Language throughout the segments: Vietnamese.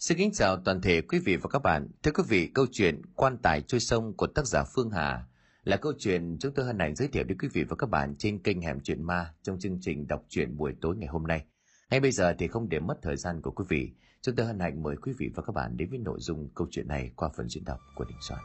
Xin kính chào toàn thể quý vị và các bạn. Thưa quý vị, câu chuyện Quan tài trôi sông của tác giả Phương Hà là câu chuyện chúng tôi hân hạnh giới thiệu đến quý vị và các bạn trên kênh Hẻm Chuyện Ma trong chương trình đọc truyện buổi tối ngày hôm nay. Ngay bây giờ thì không để mất thời gian của quý vị, chúng tôi hân hạnh mời quý vị và các bạn đến với nội dung câu chuyện này qua phần diễn đọc của Đình Soạn.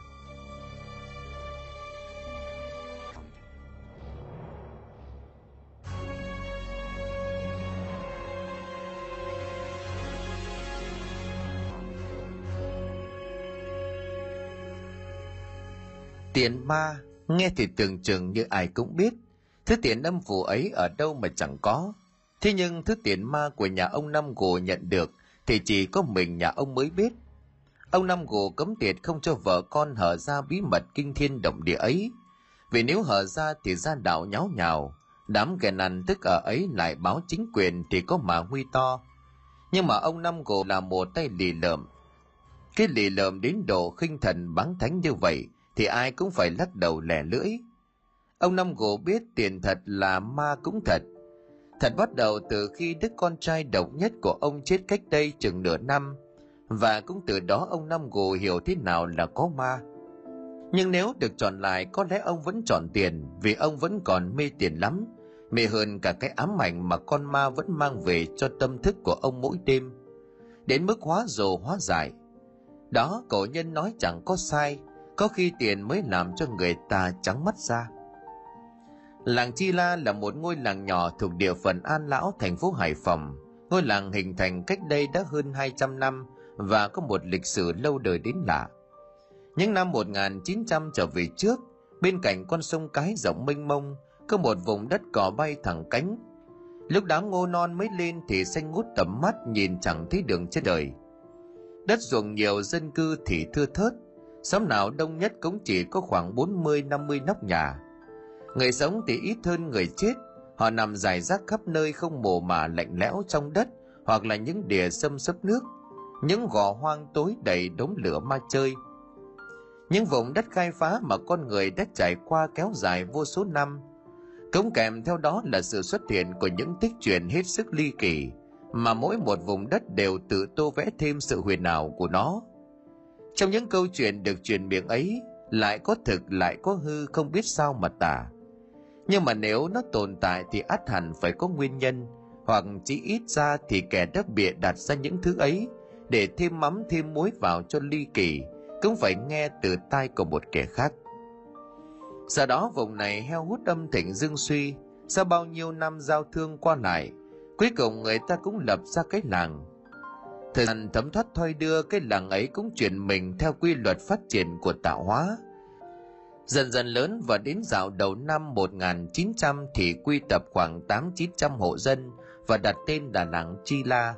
Tiền ma, nghe thì tưởng chừng như ai cũng biết. Thứ tiền âm phủ ấy ở đâu mà chẳng có. Thế nhưng thứ tiền ma của nhà ông Năm Gồ nhận được thì chỉ có mình nhà ông mới biết. Ông Năm Gồ cấm tiệt không cho vợ con hở ra bí mật kinh thiên động địa ấy. Vì nếu hở ra thì ra đạo nháo nhào, đám kẻ nằn tức ở ấy lại báo chính quyền thì có mà nguy to. Nhưng mà ông Năm Gồ là một tay lì lợm. Cái lì lợm đến độ khinh thần bán thánh như vậy thì ai cũng phải lắc đầu lẻ lưỡi. Ông Năm Gỗ biết tiền thật là ma cũng thật. Thật bắt đầu từ khi đứa con trai độc nhất của ông chết cách đây chừng nửa năm, và cũng từ đó ông Năm Gỗ hiểu thế nào là có ma. Nhưng nếu được chọn lại có lẽ ông vẫn chọn tiền vì ông vẫn còn mê tiền lắm, mê hơn cả cái ám ảnh mà con ma vẫn mang về cho tâm thức của ông mỗi đêm. Đến mức hóa rồ hóa giải. Đó cổ nhân nói chẳng có sai, có khi tiền mới làm cho người ta trắng mắt ra. Làng Chi La là một ngôi làng nhỏ thuộc địa phận An Lão, thành phố Hải Phòng. Ngôi làng hình thành cách đây đã hơn 200 năm và có một lịch sử lâu đời đến lạ. Những năm 1900 trở về trước, bên cạnh con sông Cái rộng mênh mông, có một vùng đất cỏ bay thẳng cánh. Lúc đám ngô non mới lên thì xanh ngút tầm mắt nhìn chẳng thấy đường trên đời. Đất ruộng nhiều dân cư thì thưa thớt, xóm nào đông nhất cũng chỉ có khoảng 40-50 nóc nhà. Người sống thì ít hơn người chết, họ nằm dài rác khắp nơi không mồ mà lạnh lẽo trong đất hoặc là những đìa xâm xấp nước, những gò hoang tối đầy đống lửa ma chơi. Những vùng đất khai phá mà con người đã trải qua kéo dài vô số năm, cống kèm theo đó là sự xuất hiện của những tích truyện hết sức ly kỳ, mà mỗi một vùng đất đều tự tô vẽ thêm sự huyền ảo của nó – trong những câu chuyện được truyền miệng ấy, lại có thực lại có hư không biết sao mà tả. Nhưng mà nếu nó tồn tại thì ắt hẳn phải có nguyên nhân, hoặc chỉ ít ra thì kẻ đã bịa đặt ra những thứ ấy để thêm mắm thêm muối vào cho ly kỳ, cũng phải nghe từ tai của một kẻ khác. Sau đó vùng này heo hút âm thịnh dương suy, sau bao nhiêu năm giao thương qua lại, cuối cùng người ta cũng lập ra cái làng Thời gian thấm thoát thoi đưa, cái làng ấy cũng chuyển mình theo quy luật phát triển của tạo hóa. Dần dần lớn và đến dạo đầu năm 1900 thì quy tập khoảng 8-900 hộ dân và đặt tên là làng Chi La.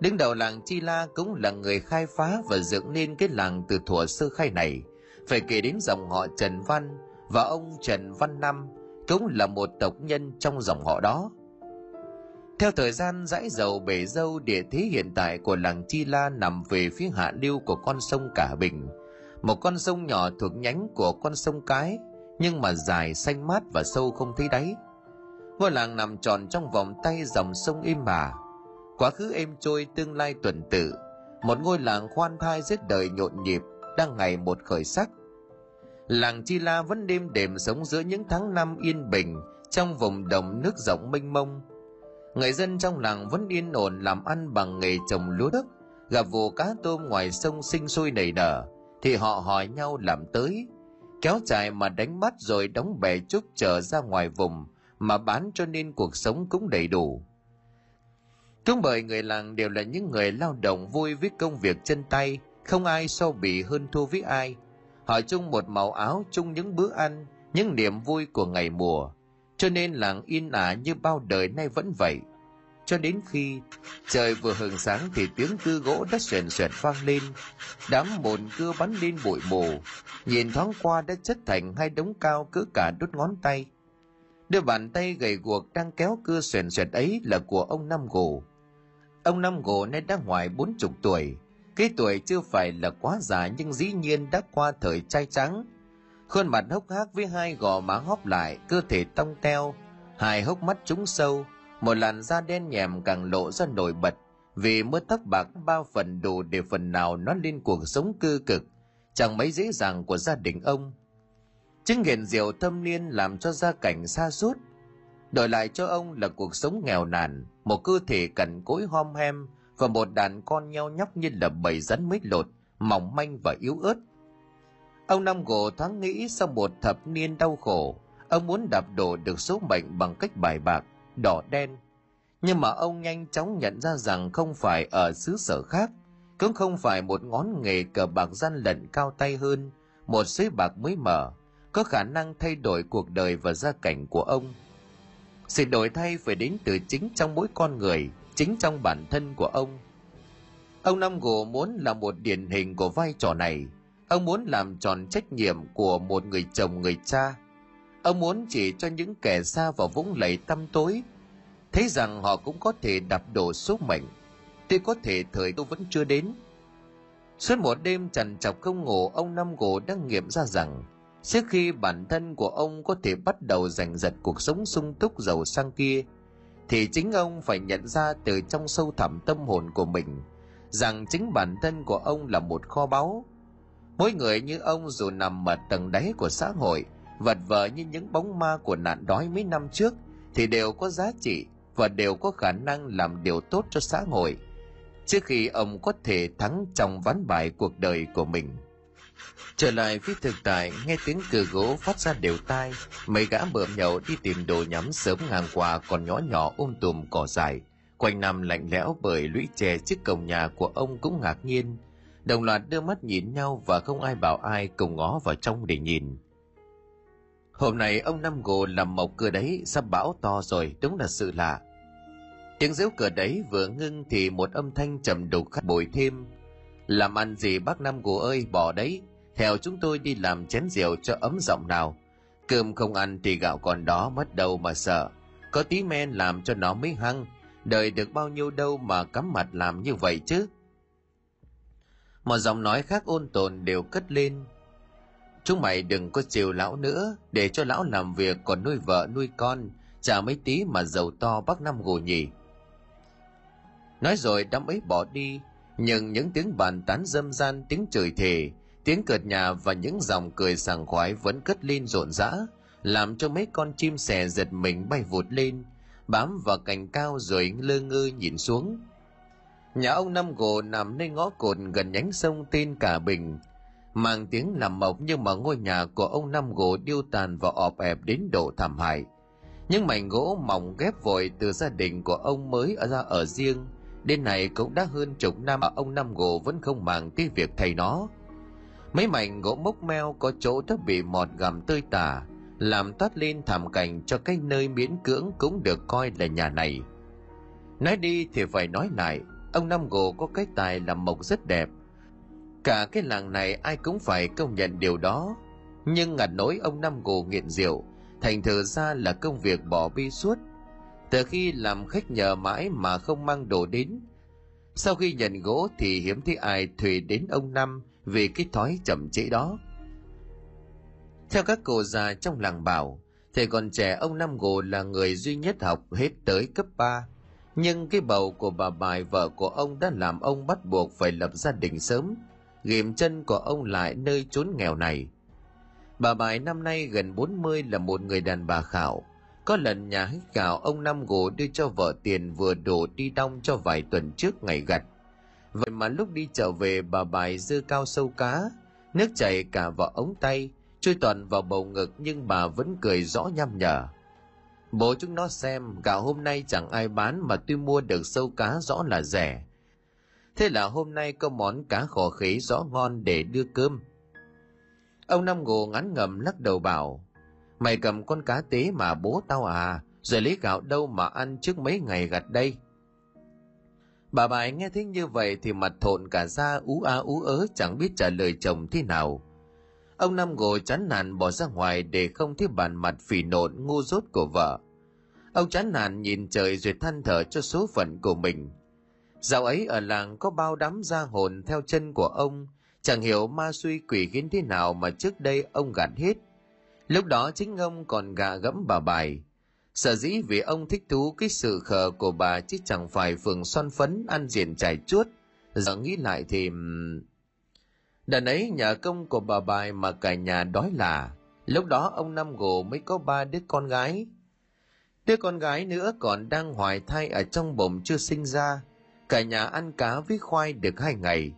Đứng đầu làng Chi La cũng là người khai phá và dựng nên cái làng từ thuở sơ khai này. Phải kể đến dòng họ Trần Văn và ông Trần Văn Năm cũng là một tộc nhân trong dòng họ đó. Theo thời gian dãi dầu bể dâu địa thế hiện tại của làng Chi La nằm về phía hạ lưu của con sông Cả Bình, một con sông nhỏ thuộc nhánh của con sông Cái, nhưng mà dài xanh mát và sâu không thấy đáy. Ngôi làng nằm tròn trong vòng tay dòng sông êm bà, quá khứ êm trôi tương lai tuần tự, một ngôi làng khoan thai giết đời nhộn nhịp, đang ngày một khởi sắc. Làng Chi La vẫn đêm đêm sống giữa những tháng năm yên bình trong vùng đồng nước rộng mênh mông, người dân trong làng vẫn yên ổn làm ăn bằng nghề trồng lúa đất gặp vụ cá tôm ngoài sông sinh sôi nảy nở, thì họ hỏi nhau làm tới. Kéo dài mà đánh bắt rồi đóng bè trúc trở ra ngoài vùng, mà bán cho nên cuộc sống cũng đầy đủ. Cũng bởi người làng đều là những người lao động vui với công việc chân tay, không ai so bì hơn thua với ai. Họ chung một màu áo chung những bữa ăn, những niềm vui của ngày mùa cho nên làng yên ả như bao đời nay vẫn vậy. Cho đến khi trời vừa hừng sáng thì tiếng cưa gỗ đã xoèn xoẹt vang lên. Đám mồn cưa bắn lên bụi mù. Nhìn thoáng qua đã chất thành hai đống cao cỡ cả đốt ngón tay. Đôi bàn tay gầy guộc đang kéo cưa xoèn xoẹt ấy là của ông năm gồ. Ông năm gồ nay đã ngoài bốn chục tuổi. Cái tuổi chưa phải là quá già nhưng dĩ nhiên đã qua thời trai trắng khuôn mặt hốc hác với hai gò má hóp lại, cơ thể tông teo, hai hốc mắt trúng sâu, một làn da đen nhèm càng lộ ra nổi bật, vì mưa tóc bạc ba phần đủ để phần nào nói lên cuộc sống cư cực, chẳng mấy dễ dàng của gia đình ông. Chứng nghiện rượu thâm niên làm cho gia cảnh xa suốt đổi lại cho ông là cuộc sống nghèo nàn, một cơ thể cằn cỗi hom hem và một đàn con nheo nhóc như là bầy rắn mới lột, mỏng manh và yếu ớt ông năm gỗ thoáng nghĩ sau một thập niên đau khổ, ông muốn đạp đổ được số mệnh bằng cách bài bạc, đỏ đen. Nhưng mà ông nhanh chóng nhận ra rằng không phải ở xứ sở khác, cũng không phải một ngón nghề cờ bạc gian lận cao tay hơn, một sới bạc mới mở, có khả năng thay đổi cuộc đời và gia cảnh của ông. Sự đổi thay phải đến từ chính trong mỗi con người, chính trong bản thân của ông. Ông năm gỗ muốn là một điển hình của vai trò này ông muốn làm tròn trách nhiệm của một người chồng người cha. Ông muốn chỉ cho những kẻ xa vào vũng lầy tăm tối. Thấy rằng họ cũng có thể đập đổ số mệnh, tuy có thể thời tôi vẫn chưa đến. Suốt một đêm trằn trọc không ngủ, ông năm gỗ đang nghiệm ra rằng, trước khi bản thân của ông có thể bắt đầu giành giật cuộc sống sung túc giàu sang kia, thì chính ông phải nhận ra từ trong sâu thẳm tâm hồn của mình rằng chính bản thân của ông là một kho báu mỗi người như ông dù nằm ở tầng đáy của xã hội, vật vờ như những bóng ma của nạn đói mấy năm trước, thì đều có giá trị và đều có khả năng làm điều tốt cho xã hội, trước khi ông có thể thắng trong ván bài cuộc đời của mình. Trở lại phía thực tại, nghe tiếng cửa gỗ phát ra đều tai, mấy gã bợm nhậu đi tìm đồ nhắm sớm ngang qua còn nhỏ nhỏ ôm tùm cỏ dài. Quanh năm lạnh lẽo bởi lũy tre trước cổng nhà của ông cũng ngạc nhiên đồng loạt đưa mắt nhìn nhau và không ai bảo ai cùng ngó vào trong để nhìn. Hôm nay ông năm gồ làm mộc cửa đấy, sắp bão to rồi, đúng là sự lạ. Tiếng giễu cửa đấy vừa ngưng thì một âm thanh trầm đục khắc bồi thêm. Làm ăn gì bác năm gồ ơi, bỏ đấy. Theo chúng tôi đi làm chén rượu cho ấm giọng nào. Cơm không ăn thì gạo còn đó, mất đâu mà sợ. Có tí men làm cho nó mới hăng. Đời được bao nhiêu đâu mà cắm mặt làm như vậy chứ một giọng nói khác ôn tồn đều cất lên. Chúng mày đừng có chiều lão nữa, để cho lão làm việc còn nuôi vợ nuôi con, chả mấy tí mà giàu to bác năm gồ nhỉ. Nói rồi đám ấy bỏ đi, nhưng những tiếng bàn tán dâm gian, tiếng chửi thề, tiếng cợt nhà và những dòng cười sảng khoái vẫn cất lên rộn rã, làm cho mấy con chim sẻ giật mình bay vụt lên, bám vào cành cao rồi lơ ngơ nhìn xuống nhà ông năm gồ nằm nơi ngõ cột gần nhánh sông tên cả bình. Mang tiếng làm mộc nhưng mà ngôi nhà của ông năm gỗ điêu tàn và ọp ẹp đến độ thảm hại. Những mảnh gỗ mỏng ghép vội từ gia đình của ông mới ở ra ở riêng. Đến nay cũng đã hơn chục năm mà ông năm gỗ vẫn không màng tới việc thay nó. Mấy mảnh gỗ mốc meo có chỗ đã bị mọt gặm tơi tả, làm toát lên thảm cảnh cho cái nơi miễn cưỡng cũng được coi là nhà này. Nói đi thì phải nói lại ông năm gỗ có cái tài làm mộc rất đẹp. Cả cái làng này ai cũng phải công nhận điều đó. Nhưng ngặt nỗi ông năm gỗ nghiện rượu, thành thử ra là công việc bỏ bi suốt. Từ khi làm khách nhờ mãi mà không mang đồ đến, sau khi nhận gỗ thì hiếm thấy ai thuê đến ông năm vì cái thói chậm trễ đó. Theo các cô già trong làng bảo, thầy còn trẻ ông năm gồ là người duy nhất học hết tới cấp 3 nhưng cái bầu của bà bài vợ của ông đã làm ông bắt buộc phải lập gia đình sớm ghim chân của ông lại nơi chốn nghèo này. Bà bài năm nay gần 40 là một người đàn bà khảo. Có lần nhà hít gạo ông năm gỗ đưa cho vợ tiền vừa đổ đi đong cho vài tuần trước ngày gặt. Vậy mà lúc đi trở về, bà bài dư cao sâu cá, nước chảy cả vào ống tay trôi toàn vào bầu ngực nhưng bà vẫn cười rõ nhăm nhở bố chúng nó xem, gạo hôm nay chẳng ai bán mà tuy mua được sâu cá rõ là rẻ. Thế là hôm nay có món cá khổ khí rõ ngon để đưa cơm. Ông năm gồ ngắn ngầm lắc đầu bảo, mày cầm con cá tế mà bố tao à rồi lấy gạo đâu mà ăn trước mấy ngày gặt đây? Bà bài nghe thấy như vậy thì mặt thộn cả ra ú a ú ớ, chẳng biết trả lời chồng thế nào ông năm ngồi chán nản bỏ ra ngoài để không thấy bàn mặt phỉ nộn, ngu dốt của vợ. Ông chán nản nhìn trời rồi than thở cho số phận của mình. Dạo ấy ở làng có bao đám gia hồn theo chân của ông. Chẳng hiểu ma suy quỷ khiến thế nào mà trước đây ông gạt hết. Lúc đó chính ông còn gạ gẫm bà bài. Sở dĩ vì ông thích thú cái sự khờ của bà chứ chẳng phải phường son phấn ăn diện trải chuốt. Giờ nghĩ lại thì... Đợt ấy nhà công của bà bài mà cả nhà đói là. Lúc đó ông Năm Gồ mới có ba đứa con gái. Đứa con gái nữa còn đang hoài thai ở trong bụng chưa sinh ra. Cả nhà ăn cá với khoai được hai ngày.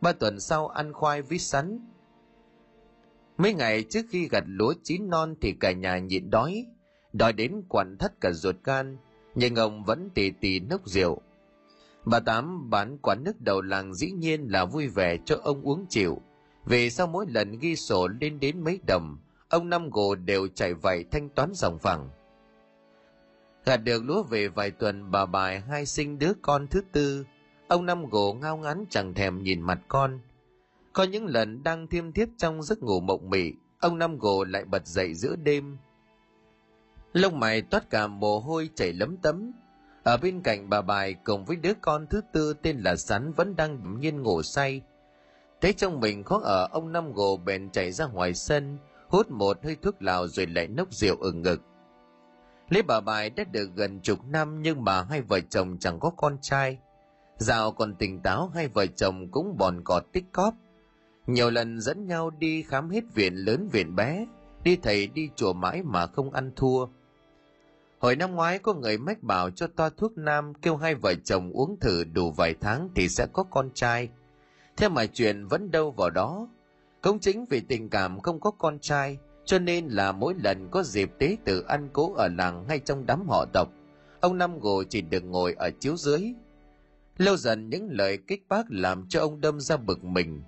Ba tuần sau ăn khoai với sắn. Mấy ngày trước khi gặt lúa chín non thì cả nhà nhịn đói. Đói đến quặn thắt cả ruột gan. Nhưng ông vẫn tì tì nốc rượu. Bà Tám bán quán nước đầu làng dĩ nhiên là vui vẻ cho ông uống chịu. Vì sau mỗi lần ghi sổ lên đến mấy đồng, ông Năm Gồ đều chạy vậy thanh toán dòng phẳng. Gạt được lúa về vài tuần bà bài hai sinh đứa con thứ tư, ông Năm Gồ ngao ngán chẳng thèm nhìn mặt con. Có những lần đang thiêm thiếp trong giấc ngủ mộng mị, ông Năm Gồ lại bật dậy giữa đêm. Lông mày toát cả mồ hôi chảy lấm tấm, ở bên cạnh bà bài cùng với đứa con thứ tư tên là Sắn vẫn đang nhiên ngủ say. Thấy trong mình khó ở ông Năm Gồ bèn chạy ra ngoài sân, hút một hơi thuốc lào rồi lại nốc rượu ở ngực. lấy bà bài đã được gần chục năm nhưng mà hai vợ chồng chẳng có con trai. Dạo còn tỉnh táo hai vợ chồng cũng bòn cọt tích cóp. Nhiều lần dẫn nhau đi khám hết viện lớn viện bé, đi thầy đi chùa mãi mà không ăn thua. Hồi năm ngoái có người mách bảo cho toa thuốc nam kêu hai vợ chồng uống thử đủ vài tháng thì sẽ có con trai. Thế mà chuyện vẫn đâu vào đó. Cũng chính vì tình cảm không có con trai, cho nên là mỗi lần có dịp tế tự ăn cố ở làng hay trong đám họ tộc, ông Năm Gồ chỉ được ngồi ở chiếu dưới. Lâu dần những lời kích bác làm cho ông đâm ra bực mình.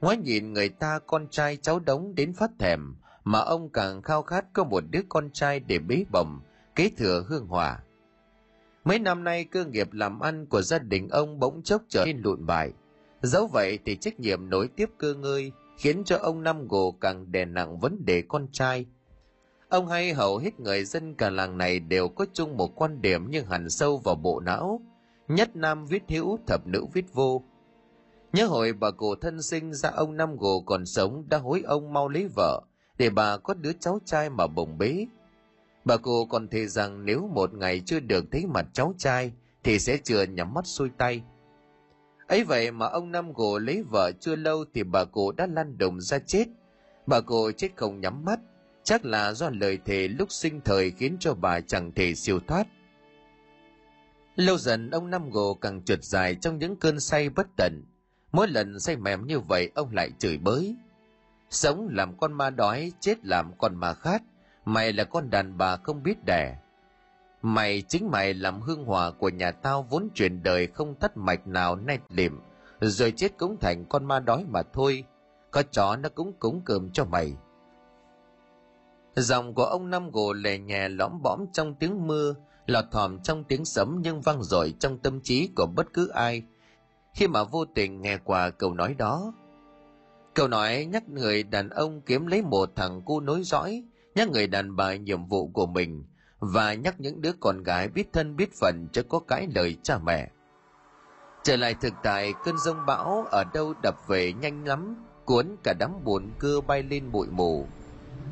Ngoái nhìn người ta con trai cháu đống đến phát thèm, mà ông càng khao khát có một đứa con trai để bế bồng, kế thừa hương hòa. Mấy năm nay cơ nghiệp làm ăn của gia đình ông bỗng chốc trở nên lụn bại. Dẫu vậy thì trách nhiệm nối tiếp cơ ngơi khiến cho ông Năm Gồ càng đè nặng vấn đề con trai. Ông hay hầu hết người dân cả làng này đều có chung một quan điểm nhưng hẳn sâu vào bộ não. Nhất nam viết hữu, thập nữ viết vô. Nhớ hồi bà cụ thân sinh ra ông Năm Gồ còn sống đã hối ông mau lấy vợ, để bà có đứa cháu trai mà bồng bế. Bà cô còn thề rằng nếu một ngày chưa được thấy mặt cháu trai thì sẽ chưa nhắm mắt xuôi tay. ấy vậy mà ông Năm Gồ lấy vợ chưa lâu thì bà cụ đã lăn đồng ra chết. Bà cụ chết không nhắm mắt, chắc là do lời thề lúc sinh thời khiến cho bà chẳng thể siêu thoát. Lâu dần ông Năm Gồ càng trượt dài trong những cơn say bất tận. Mỗi lần say mềm như vậy ông lại chửi bới. Sống làm con ma đói, chết làm con ma khát. Mày là con đàn bà không biết đẻ. Mày chính mày làm hương hòa của nhà tao vốn chuyển đời không thất mạch nào nay liệm, rồi chết cũng thành con ma đói mà thôi. Có chó nó cũng cúng cơm cho mày. Dòng của ông Năm Gồ lè nhẹ lõm bõm trong tiếng mưa, lọt thỏm trong tiếng sấm nhưng vang dội trong tâm trí của bất cứ ai. Khi mà vô tình nghe qua câu nói đó, Câu nói nhắc người đàn ông kiếm lấy một thằng cu nối dõi, nhắc người đàn bà nhiệm vụ của mình và nhắc những đứa con gái biết thân biết phận cho có cái lời cha mẹ. Trở lại thực tại, cơn rông bão ở đâu đập về nhanh lắm, cuốn cả đám buồn cưa bay lên bụi mù.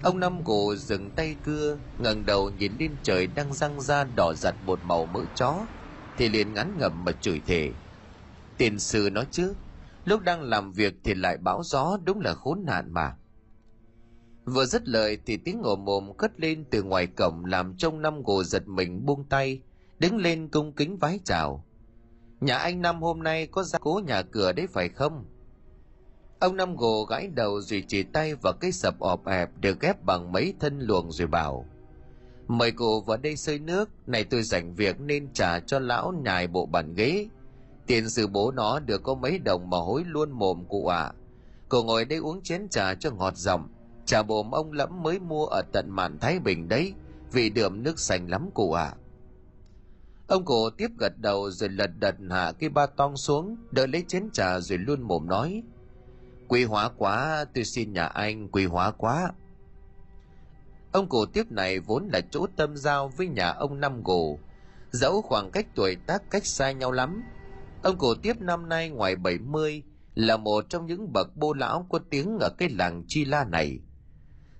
Ông Năm Cổ dừng tay cưa, ngẩng đầu nhìn lên trời đang răng ra đỏ giặt một màu mỡ chó, thì liền ngắn ngầm mà chửi thề. Tiền sư nói chứ, lúc đang làm việc thì lại bão gió, đúng là khốn nạn mà. Vừa dứt lời thì tiếng ngồm mồm cất lên từ ngoài cổng làm trông năm gồ giật mình buông tay, đứng lên cung kính vái chào. Nhà anh năm hôm nay có gia cố nhà cửa đấy phải không? Ông năm gồ gãi đầu rồi chỉ tay vào cái sập ọp ẹp được ghép bằng mấy thân luồng rồi bảo, mời cô vào đây xơi nước, này tôi rảnh việc nên trả cho lão nhài bộ bàn ghế. Tiền sư bố nó được có mấy đồng mà hối luôn mồm cụ ạ. À. Cô ngồi đây uống chén trà cho ngọt giọng. Trà bồm ông lẫm mới mua ở tận mạn Thái Bình đấy, vì đượm nước sành lắm cụ ạ. À. Ông cụ tiếp gật đầu rồi lật đật hạ cái ba tong xuống, đợi lấy chén trà rồi luôn mồm nói. Quý hóa quá, tôi xin nhà anh, quý hóa quá. Ông cụ tiếp này vốn là chỗ tâm giao với nhà ông Năm Gồ, dẫu khoảng cách tuổi tác cách xa nhau lắm, Ông cổ tiếp năm nay ngoài 70 là một trong những bậc bô lão có tiếng ở cái làng Chi La này.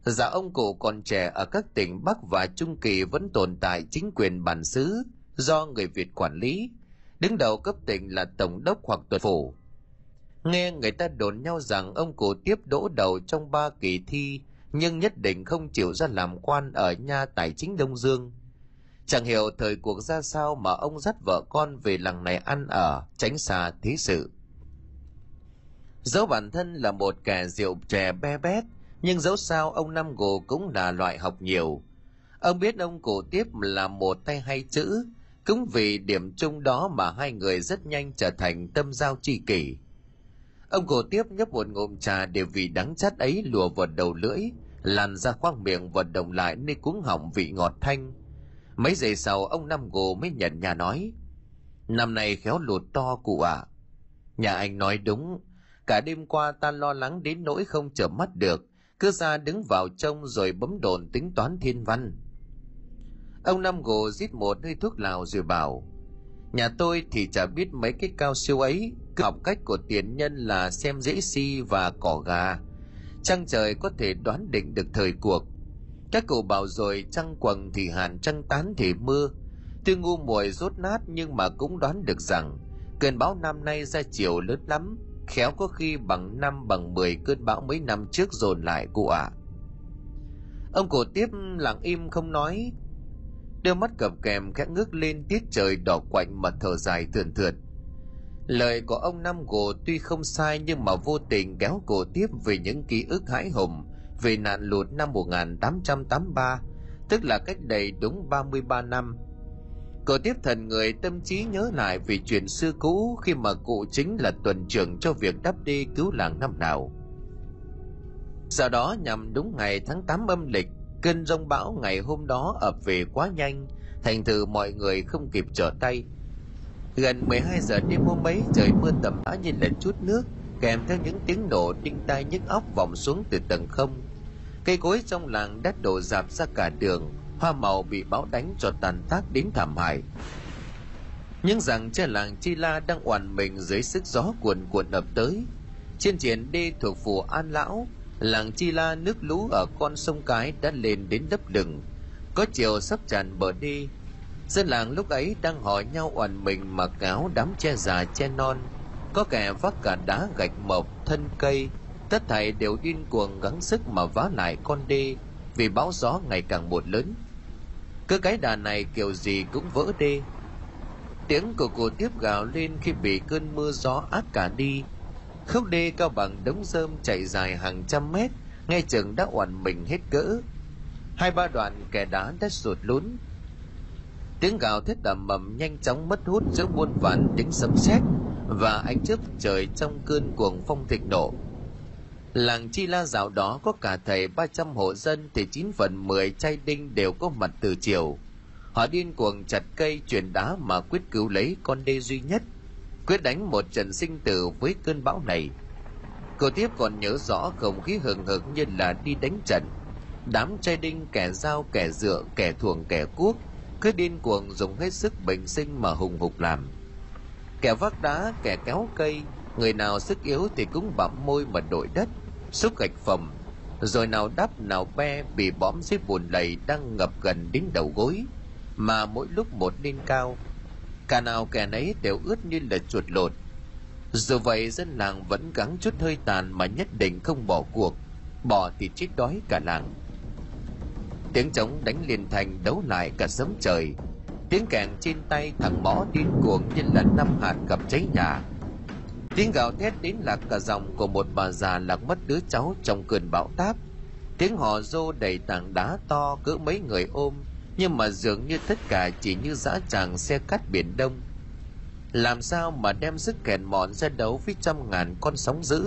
Dạ ông cụ còn trẻ ở các tỉnh Bắc và Trung Kỳ vẫn tồn tại chính quyền bản xứ do người Việt quản lý. Đứng đầu cấp tỉnh là Tổng đốc hoặc tuần phủ. Nghe người ta đồn nhau rằng ông cụ tiếp đỗ đầu trong ba kỳ thi, nhưng nhất định không chịu ra làm quan ở nha tài chính Đông Dương. Chẳng hiểu thời cuộc ra sao mà ông dắt vợ con về làng này ăn ở, tránh xa thế sự. Dẫu bản thân là một kẻ rượu chè be bét, nhưng dẫu sao ông Năm Gồ cũng là loại học nhiều. Ông biết ông cổ tiếp là một tay hay chữ, cũng vì điểm chung đó mà hai người rất nhanh trở thành tâm giao tri kỷ. Ông cổ tiếp nhấp một ngụm trà đều vì đắng chát ấy lùa vào đầu lưỡi, làn ra khoang miệng và đồng lại nên cuống họng vị ngọt thanh. Mấy giây sau ông Năm Gồ mới nhận nhà nói, Năm nay khéo lụt to cụ ạ. À. Nhà anh nói đúng, cả đêm qua ta lo lắng đến nỗi không trở mắt được, cứ ra đứng vào trông rồi bấm đồn tính toán thiên văn. Ông Năm Gồ rít một hơi thuốc lào rồi bảo, Nhà tôi thì chả biết mấy cái cao siêu ấy, cứ học cách của tiền nhân là xem dễ si và cỏ gà. Trăng trời có thể đoán định được thời cuộc. Các cụ bảo rồi trăng quần thì hàn trăng tán thì mưa. Tuy ngu muội rốt nát nhưng mà cũng đoán được rằng cơn bão năm nay ra chiều lớn lắm, khéo có khi bằng năm bằng mười cơn bão mấy năm trước dồn lại cụ ạ. À. Ông cụ tiếp lặng im không nói, đôi mắt cập kèm khẽ ngước lên tiết trời đỏ quạnh mà thở dài thườn thượt lời của ông năm gồ tuy không sai nhưng mà vô tình kéo cổ tiếp về những ký ức hãi hùng về nạn lụt năm 1883, tức là cách đây đúng 33 năm. Cổ tiếp thần người tâm trí nhớ lại về chuyện xưa cũ khi mà cụ chính là tuần trưởng cho việc đắp đi cứu làng năm nào. Sau đó nhằm đúng ngày tháng 8 âm lịch, cơn rông bão ngày hôm đó ập về quá nhanh, thành thử mọi người không kịp trở tay. Gần 12 giờ đêm hôm ấy trời mưa tầm tã như là chút nước, kèm theo những tiếng nổ đinh tai nhức óc vọng xuống từ tầng không. Cây cối trong làng đất đổ dạp ra cả đường, hoa màu bị bão đánh cho tàn tác đến thảm hại. Nhưng rằng cha làng Chi La đang oàn mình dưới sức gió cuồn cuộn ập tới. Trên triển đê thuộc phủ An Lão, làng Chi La nước lũ ở con sông Cái đã lên đến đấp lừng. Có chiều sắp tràn bờ đi. dân làng lúc ấy đang hỏi nhau oàn mình mặc áo đám che già che non có kẻ vác cả đá gạch mộc thân cây tất thảy đều điên cuồng gắng sức mà vá lại con đê, vì bão gió ngày càng một lớn. Cứ cái đà này kiểu gì cũng vỡ đê. Tiếng của cô tiếp gào lên khi bị cơn mưa gió ác cả đi. Khúc đê cao bằng đống rơm chạy dài hàng trăm mét ngay chừng đã oằn mình hết cỡ. Hai ba đoạn kẻ đá đã sụt lún. Tiếng gào thét đầm mầm nhanh chóng mất hút giữa muôn vàn tiếng sấm sét và ánh chớp trời trong cơn cuồng phong thịnh nộ làng chi la dạo đó có cả thầy 300 hộ dân thì 9 phần 10 chai đinh đều có mặt từ chiều. Họ điên cuồng chặt cây, chuyển đá mà quyết cứu lấy con đê duy nhất, quyết đánh một trận sinh tử với cơn bão này. Cô tiếp còn nhớ rõ không khí hừng hực như là đi đánh trận. Đám trai đinh kẻ dao, kẻ dựa, kẻ thuồng, kẻ cuốc, cứ điên cuồng dùng hết sức bình sinh mà hùng hục làm. Kẻ vác đá, kẻ kéo cây, người nào sức yếu thì cũng bặm môi mà đội đất xúc gạch phẩm rồi nào đắp nào be bị bõm dưới bùn lầy đang ngập gần đến đầu gối, mà mỗi lúc một lên cao, cả nào kẻ nấy đều ướt như là chuột lột. Dù vậy, dân làng vẫn gắng chút hơi tàn mà nhất định không bỏ cuộc, bỏ thì chết đói cả làng. Tiếng trống đánh liền thành đấu lại cả sớm trời, tiếng kèn trên tay thằng mõ điên cuồng như là năm hạt gặp cháy nhà tiếng gào thét đến lạc cả dòng của một bà già lạc mất đứa cháu trong cơn bão táp. Tiếng hò rô đầy tảng đá to cỡ mấy người ôm, nhưng mà dường như tất cả chỉ như dã tràng xe cắt biển đông. Làm sao mà đem sức kèn mọn ra đấu với trăm ngàn con sóng dữ,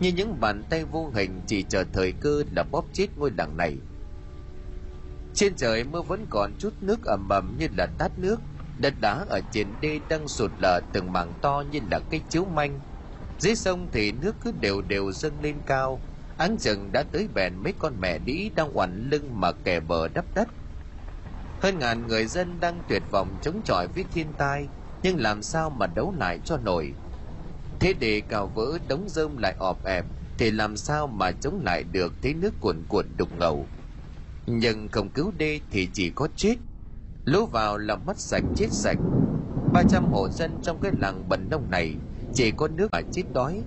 như những bàn tay vô hình chỉ chờ thời cơ là bóp chết ngôi làng này. Trên trời mưa vẫn còn chút nước ẩm ẩm như là tát nước đất đá ở trên đê đang sụt lở từng mảng to như là cái chiếu manh. Dưới sông thì nước cứ đều đều dâng lên cao. Áng chừng đã tới bèn mấy con mẹ đĩ đang oằn lưng mà kè bờ đắp đất. Hơn ngàn người dân đang tuyệt vọng chống chọi với thiên tai, nhưng làm sao mà đấu lại cho nổi? Thế để cào vỡ đống rơm lại ọp ẹp, thì làm sao mà chống lại được thế nước cuồn cuộn đục ngầu? Nhưng không cứu đê thì chỉ có chết lũ vào là mất sạch chết sạch. 300 hộ dân trong cái làng bần nông này chỉ có nước mà chết đói.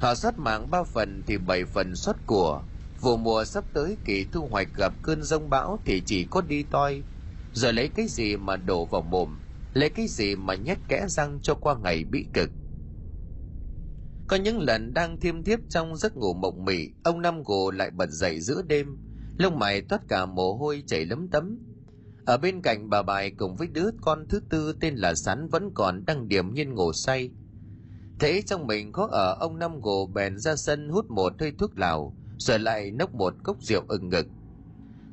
Họ sót mạng ba phần thì bảy phần sót của. Vụ mùa sắp tới kỳ thu hoạch gặp cơn rông bão thì chỉ có đi toi. Giờ lấy cái gì mà đổ vào mồm? Lấy cái gì mà nhét kẽ răng cho qua ngày bị cực? Có những lần đang thiêm thiếp trong giấc ngủ mộng mị, ông năm gồ lại bật dậy giữa đêm. Lông mày toát cả mồ hôi chảy lấm tấm ở bên cạnh bà bài cùng với đứa con thứ tư tên là sắn vẫn còn đang điểm nhiên ngủ say. Thế trong mình có ở ông năm gồ bèn ra sân hút một hơi thuốc lào, rồi lại nốc một cốc rượu ưng ngực.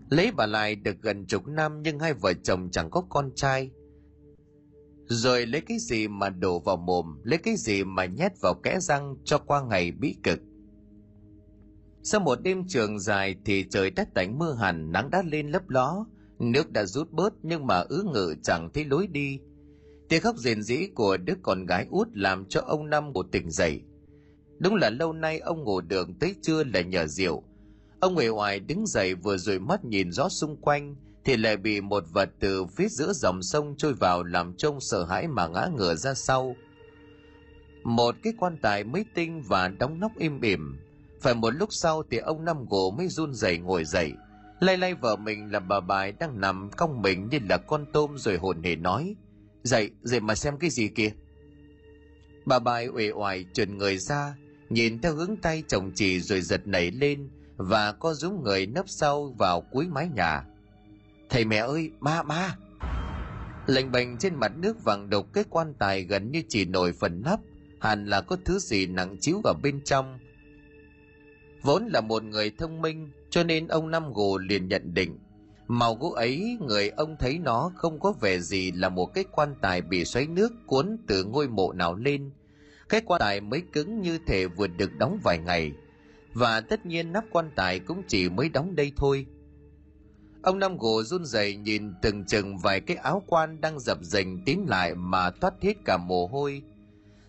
Lấy bà lại được gần chục năm nhưng hai vợ chồng chẳng có con trai. Rồi lấy cái gì mà đổ vào mồm, lấy cái gì mà nhét vào kẽ răng cho qua ngày bí cực. Sau một đêm trường dài thì trời đất tạnh mưa hẳn, nắng đã lên lấp ló nước đã rút bớt, nhưng mà ứ ngự chẳng thấy lối đi. Tiếng khóc rền rĩ của đứa con gái út làm cho ông năm một tỉnh dậy. Đúng là lâu nay ông ngủ được tới trưa là nhờ rượu. Ông người hoài đứng dậy vừa rồi mắt nhìn rõ xung quanh, thì lại bị một vật từ phía giữa dòng sông trôi vào làm trông sợ hãi mà ngã ngửa ra sau. Một cái quan tài mới tinh và đóng nóc im ỉm phải một lúc sau thì ông năm gỗ mới run rẩy ngồi dậy lay lay vợ mình là bà bài đang nằm cong mình như là con tôm rồi hồn hề nói. Dậy dậy mà xem cái gì kia bà bài uể oải trườn người ra, nhìn theo hướng tay chồng chị rồi giật nảy lên và có rúm người nấp sau vào cuối mái nhà. Thầy mẹ ơi, ma ma. Lệnh bệnh trên mặt nước vàng đục cái quan tài gần như chỉ nổi phần nắp, hẳn là có thứ gì nặng chiếu ở bên trong vốn là một người thông minh, cho nên ông năm gù liền nhận định, màu gỗ ấy, người ông thấy nó không có vẻ gì là một cái quan tài bị xoáy nước cuốn từ ngôi mộ nào lên. Cái quan tài mới cứng như thể vừa được đóng vài ngày, và tất nhiên nắp quan tài cũng chỉ mới đóng đây thôi. Ông năm gù run rẩy nhìn từng chừng vài cái áo quan đang dập dềnh tín lại mà toát hết cả mồ hôi.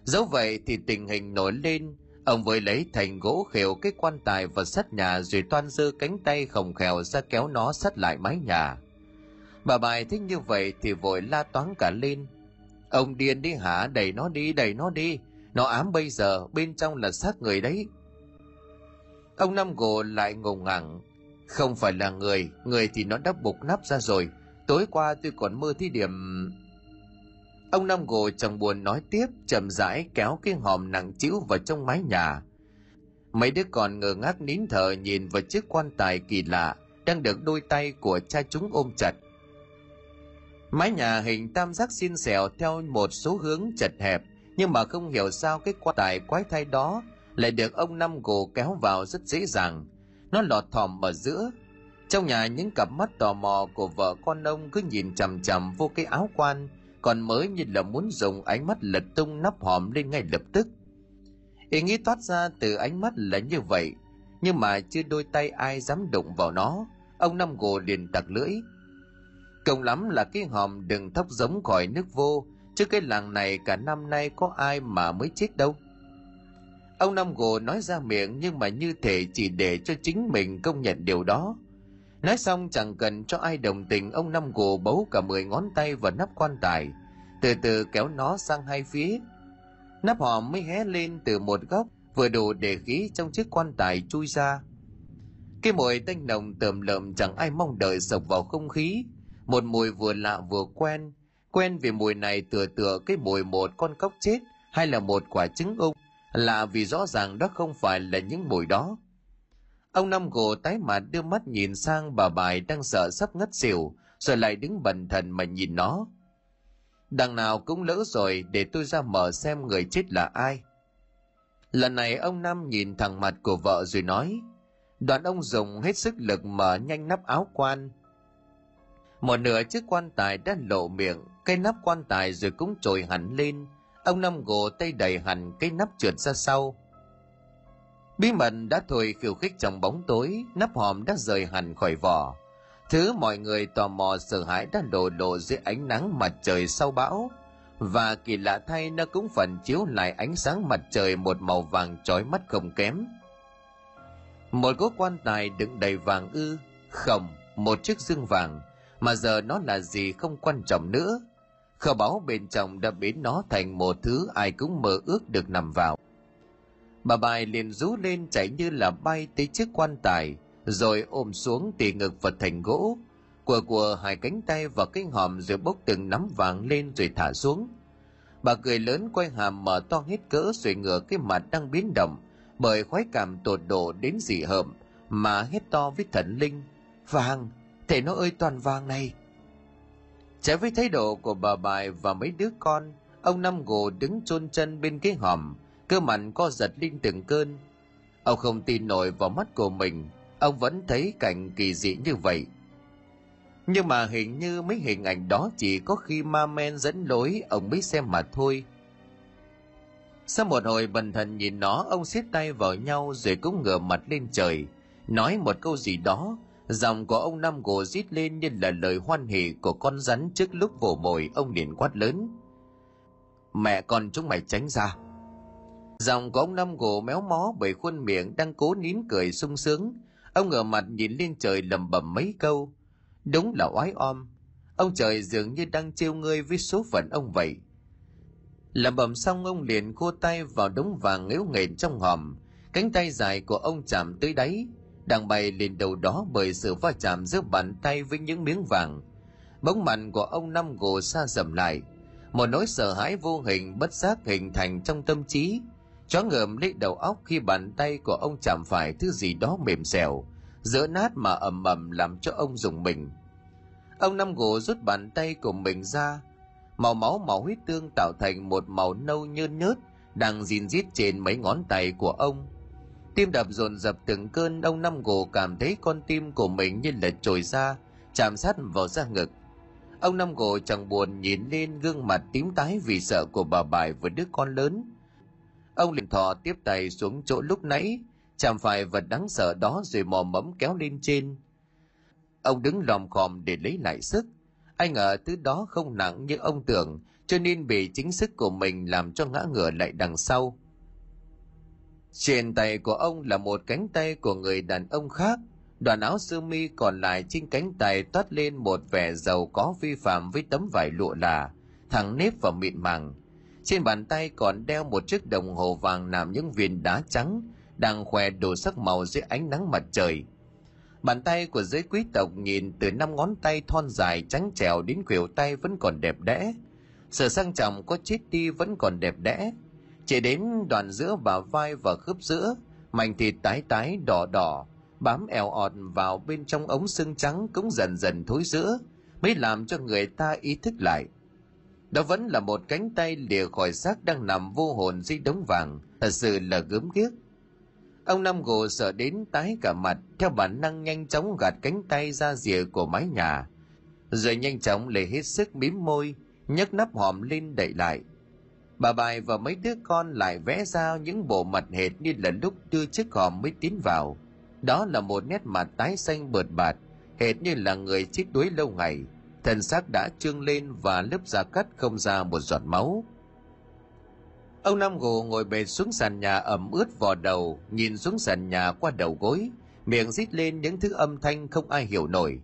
Dẫu vậy thì tình hình nổi lên ông vội lấy thành gỗ khều cái quan tài và sắt nhà rồi toan dơ cánh tay khổng khèo ra kéo nó sắt lại mái nhà. Bà bài thích như vậy thì vội la toán cả lên. Ông điên đi hả? Đẩy nó đi, đẩy nó đi. Nó ám bây giờ, bên trong là xác người đấy. Ông năm gồ lại ngùng ngẳng. Không phải là người người thì nó đã bục nắp ra rồi. Tối qua tôi còn mơ thí điểm ông năm gồ chẳng buồn nói tiếp, chậm rãi kéo cái hòm nặng chịu vào trong mái nhà. Mấy đứa con ngơ ngác nín thở nhìn vào chiếc quan tài kỳ lạ đang được đôi tay của cha chúng ôm chặt. Mái nhà hình tam giác xin xẻo theo một số hướng chật hẹp, nhưng mà không hiểu sao cái quan tài quái thai đó lại được ông năm gồ kéo vào rất dễ dàng. Nó lọt thòm ở giữa. Trong nhà những cặp mắt tò mò của vợ con ông cứ nhìn chằm chằm vô cái áo quan còn mới như là muốn dùng ánh mắt lật tung nắp hòm lên ngay lập tức. Ý nghĩ toát ra từ ánh mắt là như vậy, nhưng mà chưa đôi tay ai dám đụng vào nó, ông năm gồ liền tặc lưỡi. Công lắm là cái hòm đừng thóc giống khỏi nước vô, chứ cái làng này cả năm nay có ai mà mới chết đâu. Ông năm gồ nói ra miệng nhưng mà như thể chỉ để cho chính mình công nhận điều đó nói xong, chẳng cần cho ai đồng tình, ông năm gồ bấu cả mười ngón tay vào nắp quan tài, từ từ kéo nó sang hai phía. Nắp hòm mới hé lên từ một góc, vừa đủ để khí trong chiếc quan tài chui ra. Cái mùi tanh nồng tờm lợm chẳng ai mong đợi sộc vào không khí. Một mùi vừa lạ vừa quen quen vì mùi này tựa tựa cái mùi một con cóc chết, hay là một quả trứng ung lạ vì rõ ràng đó không phải là những mùi đó ông năm gồ tái mặt đưa mắt nhìn sang bà bài đang sợ sắp ngất xỉu, rồi lại đứng bần thần mà nhìn nó. Đằng nào cũng lỡ rồi, để tôi ra mở xem người chết là ai. Lần này ông năm nhìn thẳng mặt của vợ rồi nói, đoàn ông dùng hết sức lực mở nhanh nắp áo quan. Một nửa chiếc quan tài đã lộ miệng, cái nắp quan tài rồi cũng trồi hẳn lên. Ông năm gồ tay đầy hẳn cái nắp trượt ra sau bí mật đã thôi khiêu khích trong bóng tối, nắp hòm đã rời hẳn khỏi vỏ. Thứ mọi người tò mò sợ hãi đã đổ lộ dưới ánh nắng mặt trời sau bão. Và kỳ lạ thay, nó cũng phần chiếu lại ánh sáng mặt trời một màu vàng chói mắt không kém. Một gốc quan tài đựng đầy vàng ư không một chiếc dương vàng, mà giờ nó là gì không quan trọng nữa. Kho báu bên trong đã biến nó thành một thứ ai cũng mơ ước được nằm vào bà bài liền rú lên chạy như là bay tới chiếc quan tài, rồi ôm xuống tỉ ngực vật thành gỗ. Của của hai cánh tay và cái hòm rồi bốc từng nắm vàng lên rồi thả xuống. Bà cười lớn quay hàm mở to hết cỡ rồi ngửa cái mặt đang biến động, bởi khoái cảm tột độ đến dị hợm, mà hét to với thần linh, vàng thể nó ơi toàn vàng này. Trái với thái độ của bà bài và mấy đứa con, ông năm gồ đứng chôn chân bên cái hòm cơ mặt co giật lên từng cơn. Ông không tin nổi vào mắt của mình, ông vẫn thấy cảnh kỳ dị như vậy. Nhưng mà hình như mấy hình ảnh đó chỉ có khi ma men dẫn lối ông mới xem mà thôi. Sau một hồi bần thần nhìn nó, ông siết tay vào nhau rồi cũng ngửa mặt lên trời, nói một câu gì đó. Giọng của ông năm gồ rít lên như là lời hoan hỉ của con rắn trước lúc vồ mồi ông liền quát lớn. Mẹ con chúng mày tránh ra giọng của ông năm Gỗ méo mó bởi khuôn miệng đang cố nín cười sung sướng. Ông ngửa mặt nhìn lên trời lầm bầm mấy câu. Đúng là oái om ông trời dường như đang trêu ngươi với số phận ông vậy. Lầm bầm xong, ông liền khô tay vào đống vàng yếu nghền trong hòm. Cánh tay dài của ông chạm tới đáy. Đang bay lên đầu đó bởi sự va chạm giữa bàn tay với những miếng vàng. Bóng mặt của ông năm gồ xa dầm lại. Một nỗi sợ hãi vô hình bất giác hình thành trong tâm trí chó ngợm lấy đầu óc khi bàn tay của ông chạm phải thứ gì đó mềm xèo dỡ nát mà ầm ầm làm cho ông dùng mình. Ông năm gỗ rút bàn tay của mình ra, màu máu màu huyết tương tạo thành một màu nâu nhơn nhớt đang gìn rít trên mấy ngón tay của ông. Tim đập dồn dập từng cơn, ông năm gỗ cảm thấy con tim của mình như là trồi ra, chạm sát vào da ngực. Ông năm gỗ chẳng buồn nhìn lên gương mặt tím tái vì sợ của bà bài với đứa con lớn ông liền thò tiếp tay xuống chỗ lúc nãy, chạm phải vật đáng sợ đó rồi mò mẫm kéo lên trên. Ông đứng lòm khòm để lấy lại sức. Anh ngờ thứ đó không nặng như ông tưởng, cho nên bị chính sức của mình làm cho ngã ngửa lại đằng sau. Trên tay của ông là một cánh tay của người đàn ông khác. Đoàn áo sơ mi còn lại trên cánh tay toát lên một vẻ giàu có vi phạm với tấm vải lụa là, thẳng nếp và mịn màng trên bàn tay còn đeo một chiếc đồng hồ vàng làm những viên đá trắng đang khoe đồ sắc màu dưới ánh nắng mặt trời. Bàn tay của giới quý tộc nhìn từ năm ngón tay thon dài trắng trèo đến khuỷu tay vẫn còn đẹp đẽ. Sự sang trọng có chết đi vẫn còn đẹp đẽ. Chỉ đến đoạn giữa bả vai và khớp giữa, mảnh thịt tái tái, đỏ đỏ, bám eo ọt vào bên trong ống xương trắng cũng dần dần thối giữa, mới làm cho người ta ý thức lại đó vẫn là một cánh tay lìa khỏi xác đang nằm vô hồn dưới đống vàng. Thật sự là gớm ghiếc. Ông năm gồ sợ đến tái cả mặt, theo bản năng nhanh chóng gạt cánh tay ra rìa của mái nhà. Rồi nhanh chóng lấy hết sức mím môi, nhấc nắp hòm lên đậy lại. Bà bài và mấy đứa con lại vẽ ra những bộ mặt hệt như là lúc đưa chiếc hòm mới tiến vào. Đó là một nét mặt tái xanh bợt bạt, hệt như là người chết đuối lâu ngày thân xác đã trương lên và lớp da cắt không ra một giọt máu. Ông năm gồ ngồi bệt xuống sàn nhà ẩm ướt vò đầu, nhìn xuống sàn nhà qua đầu gối, miệng rít lên những thứ âm thanh không ai hiểu nổi.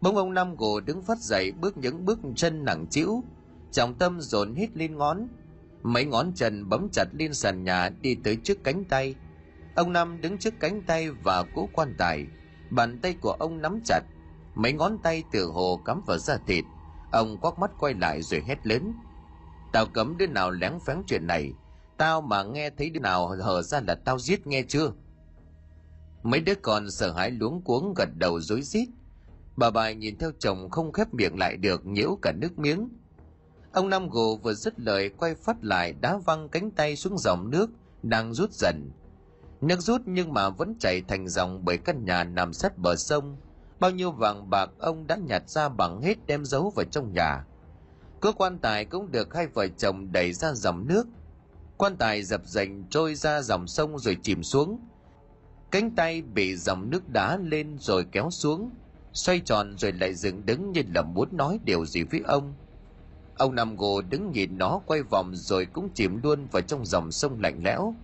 Bỗng ông năm gồ đứng phát dậy bước những bước chân nặng trĩu, trọng tâm dồn hít lên ngón. Mấy ngón chân bấm chặt lên sàn nhà đi tới trước cánh tay. Ông năm đứng trước cánh tay và cố quan tài, bàn tay của ông nắm chặt mấy ngón tay từ hồ cắm vào da thịt. Ông quắc mắt quay lại rồi hét lớn. Tao cấm đứa nào lén phén chuyện này. Tao mà nghe thấy đứa nào hở ra là tao giết nghe chưa? Mấy đứa con sợ hãi luống cuống gật đầu rối rít. Bà bài nhìn theo chồng không khép miệng lại được nhiễu cả nước miếng. Ông năm gồ vừa dứt lời, quay phát lại, đá văng cánh tay xuống dòng nước, đang rút dần. Nước rút nhưng mà vẫn chảy thành dòng bởi căn nhà nằm sát bờ sông bao nhiêu vàng bạc ông đã nhặt ra bằng hết đem giấu vào trong nhà. Cơ quan tài cũng được hai vợ chồng đẩy ra dòng nước. Quan tài dập dành trôi ra dòng sông rồi chìm xuống. Cánh tay bị dòng nước đá lên rồi kéo xuống. Xoay tròn rồi lại dựng đứng như là muốn nói điều gì với ông. Ông nằm gồ đứng nhìn nó quay vòng rồi cũng chìm luôn vào trong dòng sông lạnh lẽo.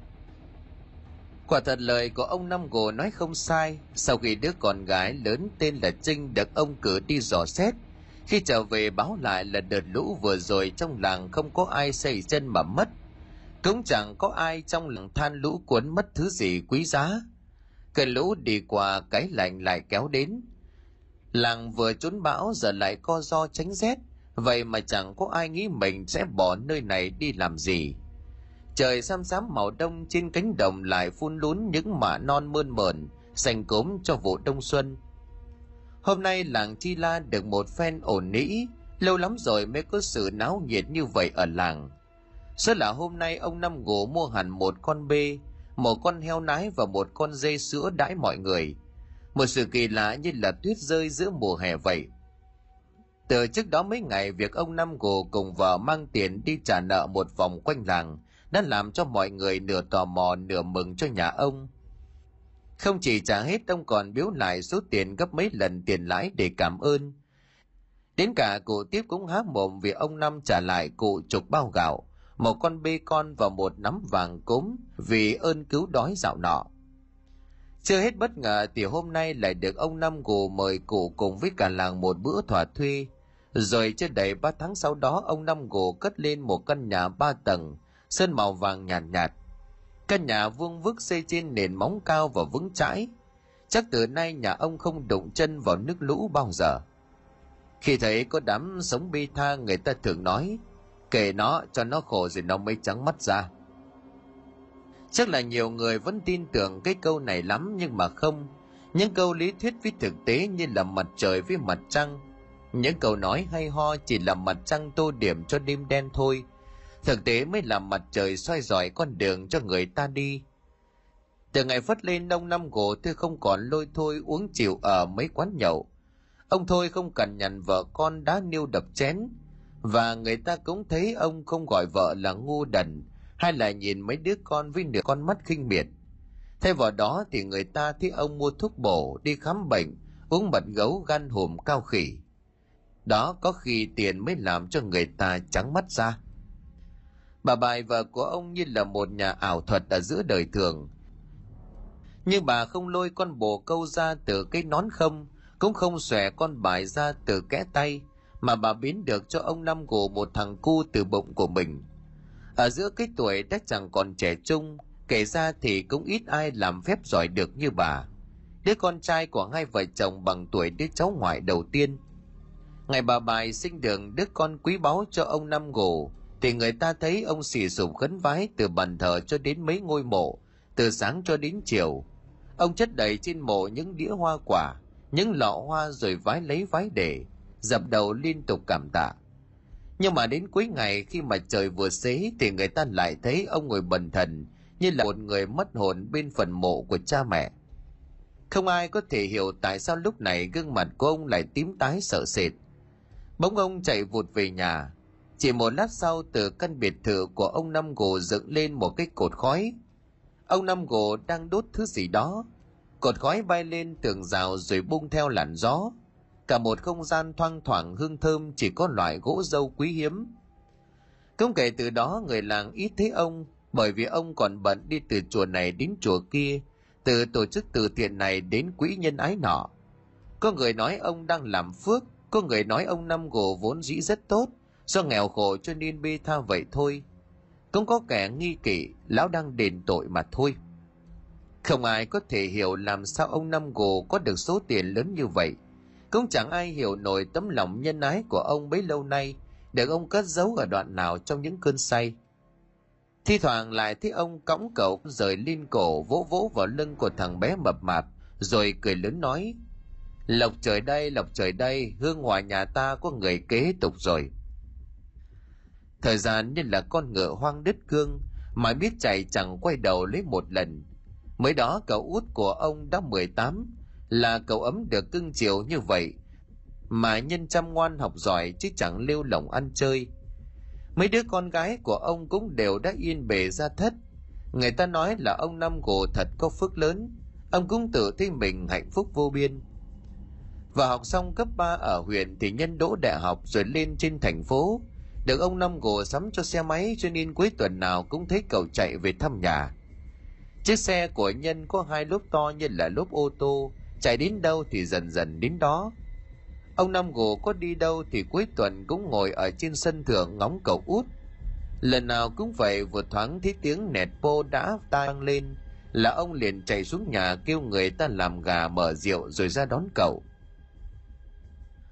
Quả thật lời của ông Năm Gồ nói không sai, sau khi đứa con gái lớn tên là Trinh được ông cử đi dò xét, khi trở về báo lại là đợt lũ vừa rồi trong làng không có ai xây chân mà mất. Cũng chẳng có ai trong làng than lũ cuốn mất thứ gì quý giá. Cơn lũ đi qua cái lạnh lại kéo đến. Làng vừa trốn bão giờ lại co do tránh rét, vậy mà chẳng có ai nghĩ mình sẽ bỏ nơi này đi làm gì trời xám xám màu đông trên cánh đồng lại phun lún những mạ non mơn mởn, xanh cốm cho vụ đông xuân. Hôm nay làng chi la được một phen ổn nĩ, lâu lắm rồi mới có sự náo nhiệt như vậy ở làng. Số là hôm nay ông năm gỗ mua hẳn một con bê, một con heo nái và một con dê sữa đãi mọi người. Một sự kỳ lạ như là tuyết rơi giữa mùa hè vậy. Từ trước đó mấy ngày, việc ông năm gồ cùng vợ mang tiền đi trả nợ một vòng quanh làng đã làm cho mọi người nửa tò mò nửa mừng cho nhà ông. Không chỉ trả hết ông còn biếu lại số tiền gấp mấy lần tiền lãi để cảm ơn. Đến cả cụ tiếp cũng há mồm vì ông Năm trả lại cụ chục bao gạo, một con bê con và một nắm vàng cốm vì ơn cứu đói dạo nọ. Chưa hết bất ngờ thì hôm nay lại được ông Năm gù mời cụ cùng với cả làng một bữa thỏa thuê. Rồi chưa đầy ba tháng sau đó ông Năm gù cất lên một căn nhà ba tầng sơn màu vàng nhàn nhạt, nhạt. Căn nhà vuông vức xây trên nền móng cao và vững chãi. Chắc từ nay nhà ông không đụng chân vào nước lũ bao giờ. Khi thấy có đám sống bi tha người ta thường nói, kể nó cho nó khổ rồi nó mới trắng mắt ra. Chắc là nhiều người vẫn tin tưởng cái câu này lắm nhưng mà không. Những câu lý thuyết với thực tế như là mặt trời với mặt trăng. Những câu nói hay ho chỉ là mặt trăng tô điểm cho đêm đen thôi – thực tế mới làm mặt trời soi dọi con đường cho người ta đi. Từ ngày phất lên nông năm gỗ tôi không còn lôi thôi uống chịu ở mấy quán nhậu. Ông thôi không cần nhằn vợ con đá niêu đập chén. Và người ta cũng thấy ông không gọi vợ là ngu đần, hay là nhìn mấy đứa con với nửa con mắt khinh miệt. Thay vào đó thì người ta thấy ông mua thuốc bổ, đi khám bệnh, uống mật gấu gan hùm cao khỉ. Đó có khi tiền mới làm cho người ta trắng mắt ra. Bà bài vợ của ông như là một nhà ảo thuật ở giữa đời thường. Nhưng bà không lôi con bồ câu ra từ cái nón không, cũng không xòe con bài ra từ kẽ tay, mà bà biến được cho ông Năm Gù một thằng cu từ bụng của mình. Ở giữa cái tuổi đã chẳng còn trẻ trung, kể ra thì cũng ít ai làm phép giỏi được như bà. Đứa con trai của hai vợ chồng bằng tuổi đứa cháu ngoại đầu tiên. Ngày bà bài sinh đường đứa con quý báu cho ông Năm Gù, thì người ta thấy ông xì sụp khấn vái từ bàn thờ cho đến mấy ngôi mộ, từ sáng cho đến chiều. Ông chất đầy trên mộ những đĩa hoa quả, những lọ hoa rồi vái lấy vái để, dập đầu liên tục cảm tạ. Nhưng mà đến cuối ngày khi mà trời vừa xế thì người ta lại thấy ông ngồi bần thần như là một người mất hồn bên phần mộ của cha mẹ. Không ai có thể hiểu tại sao lúc này gương mặt của ông lại tím tái sợ sệt. bóng ông chạy vụt về nhà, chỉ một lát sau từ căn biệt thự của ông Năm Gồ dựng lên một cái cột khói. Ông Năm Gồ đang đốt thứ gì đó. Cột khói bay lên tường rào rồi bung theo làn gió. Cả một không gian thoang thoảng hương thơm chỉ có loại gỗ dâu quý hiếm. không kể từ đó người làng ít thấy ông bởi vì ông còn bận đi từ chùa này đến chùa kia, từ tổ chức từ thiện này đến quỹ nhân ái nọ. Có người nói ông đang làm phước, có người nói ông Năm Gồ vốn dĩ rất tốt, do nghèo khổ cho nên bi tha vậy thôi. Cũng có kẻ nghi kỵ, lão đang đền tội mà thôi. Không ai có thể hiểu làm sao ông năm gồ có được số tiền lớn như vậy. Cũng chẳng ai hiểu nổi tấm lòng nhân ái của ông bấy lâu nay được ông cất giấu ở đoạn nào trong những cơn say. Thi thoảng lại thấy ông cõng cậu rời lên cổ, vỗ vỗ vào lưng của thằng bé mập mạp, rồi cười lớn nói, lộc trời đây, lộc trời đây, hương hòa nhà ta có người kế tục rồi. Thời gian như là con ngựa hoang đứt cương, mà biết chạy chẳng quay đầu lấy một lần. Mới đó cậu út của ông đã 18, là cậu ấm được cưng chiều như vậy, mà nhân chăm ngoan học giỏi chứ chẳng lêu lỏng ăn chơi. Mấy đứa con gái của ông cũng đều đã yên bề ra thất. Người ta nói là ông Năm Gồ thật có phước lớn, ông cũng tự thấy mình hạnh phúc vô biên. Và học xong cấp 3 ở huyện thì nhân đỗ đại học rồi lên trên thành phố, được ông Năm Gồ sắm cho xe máy cho nên cuối tuần nào cũng thấy cậu chạy về thăm nhà. Chiếc xe của nhân có hai lốp to như là lốp ô tô, chạy đến đâu thì dần dần đến đó. Ông Năm gồ có đi đâu thì cuối tuần cũng ngồi ở trên sân thượng ngóng cậu út. Lần nào cũng vậy vừa thoáng thấy tiếng nẹt pô đã tăng lên là ông liền chạy xuống nhà kêu người ta làm gà mở rượu rồi ra đón cậu.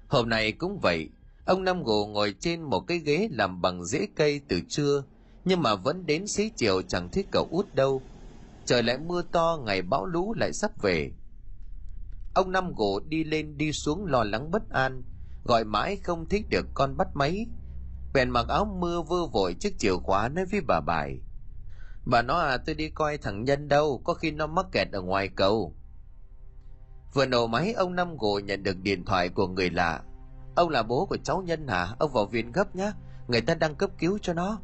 Hôm nay cũng vậy, ông Năm Gù ngồi trên một cái ghế làm bằng rễ cây từ trưa, nhưng mà vẫn đến xế chiều chẳng thấy cậu út đâu. Trời lại mưa to, ngày bão lũ lại sắp về. Ông Năm Gù đi lên đi xuống lo lắng bất an, gọi mãi không thích được con bắt máy. Bèn mặc áo mưa vơ vội chiếc chìa khóa nói với bà bài. Bà nói à tôi đi coi thằng Nhân đâu, có khi nó mắc kẹt ở ngoài cầu. Vừa nổ máy ông Năm Gù nhận được điện thoại của người lạ. Ông là bố của cháu Nhân hả? Ông vào viện gấp nhá, người ta đang cấp cứu cho nó.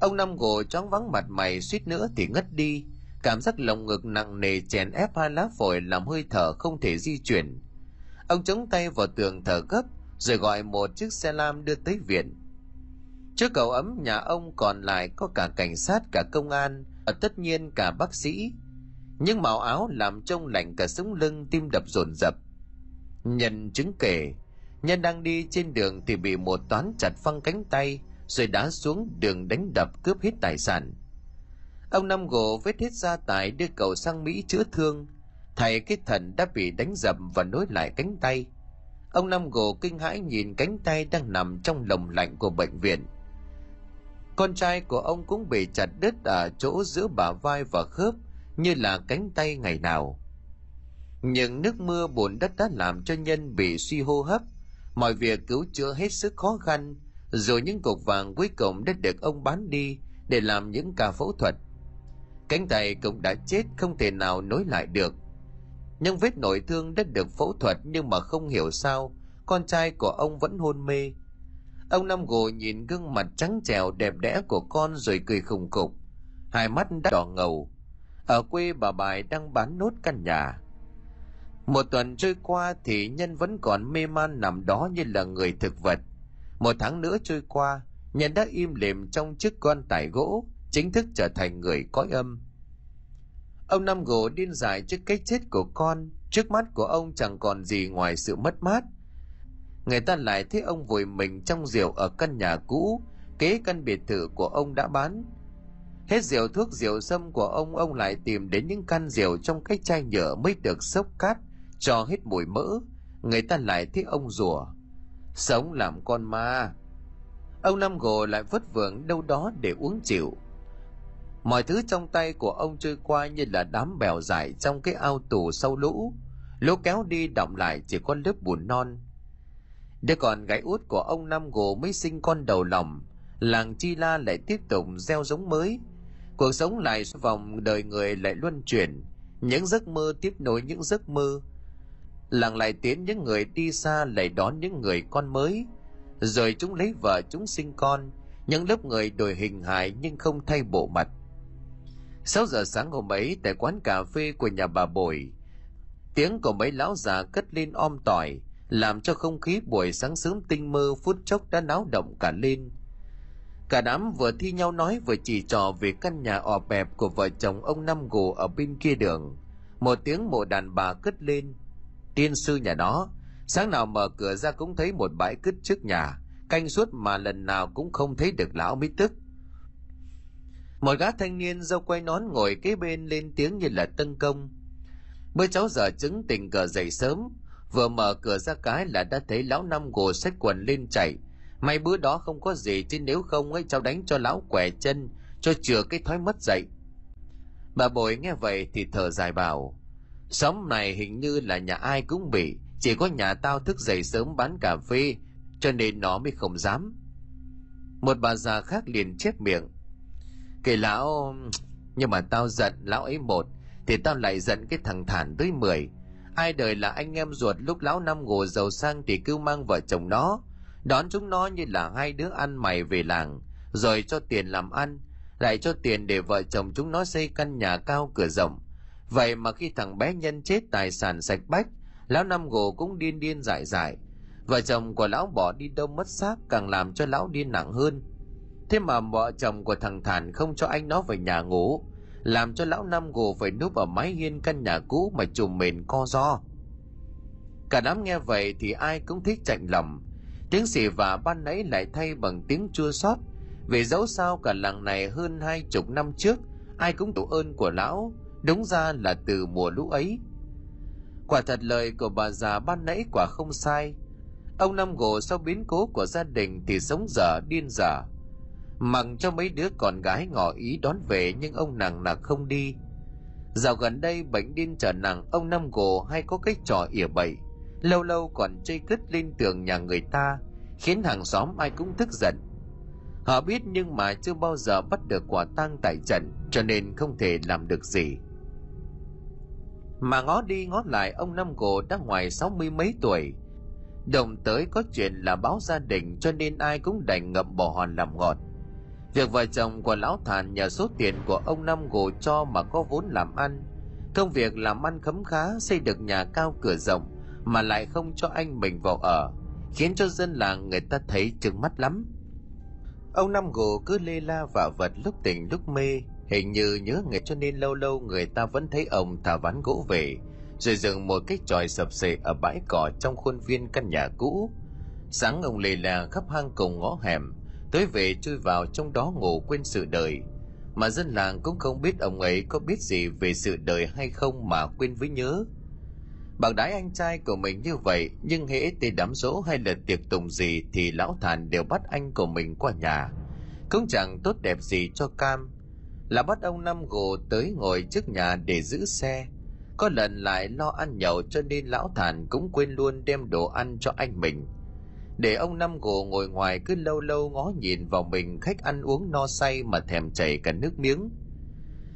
Ông Năm Gù chóng vắng mặt mày suýt nữa thì ngất đi. Cảm giác lồng ngực nặng nề chèn ép hai lá phổi làm hơi thở không thể di chuyển. Ông chống tay vào tường thở gấp, rồi gọi một chiếc xe lam đưa tới viện. Trước cầu ấm nhà ông còn lại có cả cảnh sát cả công an, và tất nhiên cả bác sĩ. Nhưng màu áo làm trông lạnh cả sống lưng tim đập dồn dập. Nhân chứng kể, Nhân đang đi trên đường thì bị một toán chặt phăng cánh tay rồi đá xuống đường đánh đập cướp hết tài sản. Ông Năm Gỗ vết hết gia tài đưa cậu sang Mỹ chữa thương. Thầy cái thần đã bị đánh dập và nối lại cánh tay. Ông Năm Gỗ kinh hãi nhìn cánh tay đang nằm trong lồng lạnh của bệnh viện. Con trai của ông cũng bị chặt đứt ở chỗ giữa bả vai và khớp như là cánh tay ngày nào. Nhưng nước mưa bùn đất đã làm cho nhân bị suy hô hấp. Mọi việc cứu chữa hết sức khó khăn, rồi những cục vàng cuối cùng đã được ông bán đi để làm những ca phẫu thuật. Cánh tay cũng đã chết không thể nào nối lại được. Nhưng vết nội thương đã được phẫu thuật nhưng mà không hiểu sao con trai của ông vẫn hôn mê. Ông Năm Gồ nhìn gương mặt trắng trẻo đẹp đẽ của con rồi cười khùng khục. Hai mắt đã đỏ ngầu. Ở quê bà Bài đang bán nốt căn nhà. Một tuần trôi qua thì Nhân vẫn còn mê man nằm đó như là người thực vật. Một tháng nữa trôi qua, Nhân đã im lìm trong chiếc quan tài gỗ, chính thức trở thành người cõi âm. Ông Năm Gỗ điên dại trước cái chết của con, trước mắt của ông chẳng còn gì ngoài sự mất mát. Người ta lại thấy ông vùi mình trong rượu ở căn nhà cũ, kế căn biệt thự của ông đã bán. Hết rượu thuốc rượu sâm của ông, ông lại tìm đến những căn rượu trong cái chai nhựa mới được xốc cát, cho hết mùi mỡ. Người ta lại thấy ông rủa Sống làm con ma. Ông Năm Gồ lại vất vưởng đâu đó để uống chịu Mọi thứ trong tay của ông trôi qua như là đám bèo dài trong cái ao tù sâu lũ. Lũ kéo đi động lại chỉ có lớp bùn non. Đứa còn gái út của ông Năm Gồ mới sinh con đầu lòng. Làng Chi La lại tiếp tục gieo giống mới. Cuộc sống lại vòng đời người lại luân chuyển. Những giấc mơ tiếp nối những giấc mơ. Làng lại tiến những người đi xa lại đón những người con mới. Rồi chúng lấy vợ chúng sinh con. Những lớp người đổi hình hài nhưng không thay bộ mặt 6 giờ sáng hôm ấy tại quán cà phê của nhà bà Bồi, tiếng của mấy lão già cất lên om tỏi, làm cho không khí buổi sáng sớm tinh mơ phút chốc đã náo động cả lên. Cả đám vừa thi nhau nói vừa chỉ trò về căn nhà ọp bẹp của vợ chồng ông Năm Gù ở bên kia đường. Một tiếng mộ đàn bà cất lên. Tiên sư nhà đó, sáng nào mở cửa ra cũng thấy một bãi cứt trước nhà, canh suốt mà lần nào cũng không thấy được lão mới tức. Một gã thanh niên dâu quay nón ngồi kế bên lên tiếng như là tân công. Bữa cháu giờ chứng tình cờ dậy sớm, vừa mở cửa ra cái là đã thấy lão năm gồ xách quần lên chạy. May bữa đó không có gì chứ nếu không ấy cháu đánh cho lão quẻ chân, cho chừa cái thói mất dậy. Bà bồi nghe vậy thì thở dài bảo, xóm này hình như là nhà ai cũng bị, chỉ có nhà tao thức dậy sớm bán cà phê, cho nên nó mới không dám. Một bà già khác liền chép miệng, Kể lão... Nhưng mà tao giận lão ấy một Thì tao lại giận cái thằng thản tới mười Ai đời là anh em ruột lúc lão năm ngủ giàu sang thì cứ mang vợ chồng nó Đón chúng nó như là hai đứa ăn mày về làng Rồi cho tiền làm ăn Lại cho tiền để vợ chồng chúng nó xây căn nhà cao cửa rộng Vậy mà khi thằng bé nhân chết tài sản sạch bách, Lão năm gồ cũng điên điên dại dại. Vợ chồng của lão bỏ đi đâu mất xác Càng làm cho lão điên nặng hơn. Thế mà vợ chồng của thằng Thản không cho anh nó về nhà ngủ. làm cho lão năm gồ phải núp ở mái hiên căn nhà cũ mà trùm mền co do. Cả đám nghe vậy thì ai cũng thích chạnh lòng. Tiếng xỉ vả ban nãy lại thay bằng tiếng chua xót. Vì dẫu sao cả làng này hơn hai chục năm trước, ai cũng tổ ơn của lão đúng ra là từ mùa lũ ấy. Quả thật lời của bà già ban nãy quả không sai. Ông năm gồ sau biến cố của gia đình thì sống dở, điên dở. Mặc cho mấy đứa con gái ngỏ ý đón về nhưng ông nàng nặc không đi. Dạo gần đây bệnh điên trở nặng, ông năm gồ hay có cái trò ỉa bậy. Lâu lâu còn chơi cứt lên tường nhà người ta, khiến hàng xóm ai cũng tức giận. Họ biết nhưng mà chưa bao giờ bắt được quả tang tại trận, cho nên không thể làm được gì mà ngó đi ngó lại, ông năm gồ đã ngoài sáu mươi mấy tuổi. Đồng tới có chuyện là báo gia đình, cho nên ai cũng đành ngậm bỏ hòn làm ngọt. Việc vợ chồng của lão thản nhờ số tiền của ông năm gồ cho mà có vốn làm ăn. Công việc làm ăn khấm khá, xây được nhà cao cửa rộng, mà lại không cho anh mình vào ở, khiến cho dân làng người ta thấy trừng mắt lắm. Ông năm gồ cứ lê la vả vật lúc tỉnh lúc mê hình như nhớ người cho nên lâu lâu người ta vẫn thấy ông thả ván gỗ về, rồi dựng một cái tròi sập sệ ở bãi cỏ trong khuôn viên căn nhà cũ. Sáng ông lề là khắp hang cùng ngõ hẻm, tới về chui vào trong đó ngủ quên sự đời. Mà dân làng cũng không biết ông ấy có biết gì về sự đời hay không mà quên với nhớ. Bằng đái anh trai của mình như vậy, nhưng hễ tê đám dỗ hay là tiệc tùng gì thì lão thản đều bắt anh của mình qua nhà. Cũng chẳng tốt đẹp gì cho cam là bắt ông năm gồ tới ngồi trước nhà để giữ xe. Có lần lại lo ăn nhậu cho nên lão thản cũng quên luôn đem đồ ăn cho anh mình. Để ông năm gồ ngồi ngoài cứ lâu lâu ngó nhìn vào mình khách ăn uống no say mà thèm chảy cả nước miếng.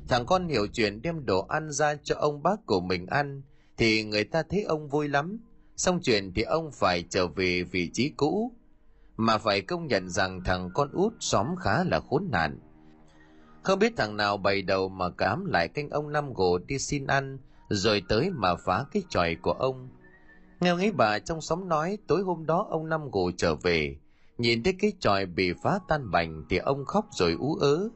Thằng con hiểu chuyện đem đồ ăn ra cho ông bác của mình ăn thì người ta thấy ông vui lắm. Xong chuyện thì ông phải trở về vị trí cũ. Mà phải công nhận rằng thằng con út xóm khá là khốn nạn không biết thằng nào bày đầu mà cám lại canh ông năm gồ đi xin ăn, rồi tới mà phá cái tròi của ông. Nghe ấy bà trong xóm nói, tối hôm đó ông năm gồ trở về. Nhìn thấy cái tròi bị phá tan bành thì ông khóc rồi ú ớ.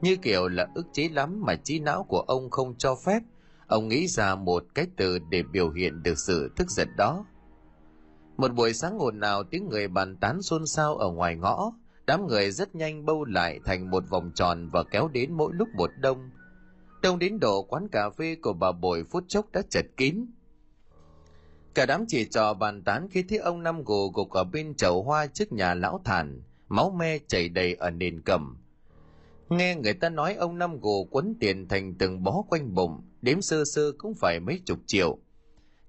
Như kiểu là ức chế lắm mà trí não của ông không cho phép. Ông nghĩ ra một cái từ để biểu hiện được sự tức giận đó. Một buổi sáng ồn nào tiếng người bàn tán xôn xao ở ngoài ngõ đám người rất nhanh bâu lại thành một vòng tròn và kéo đến mỗi lúc một đông. Đông đến độ quán cà phê của bà bội phút chốc đã chật kín. Cả đám chỉ trò bàn tán khi thấy ông năm gù gục ở bên chậu hoa trước nhà lão thản, máu me chảy đầy ở nền cầm. Nghe người ta nói ông năm gù quấn tiền thành từng bó quanh bụng, đếm sơ sơ cũng phải mấy chục triệu.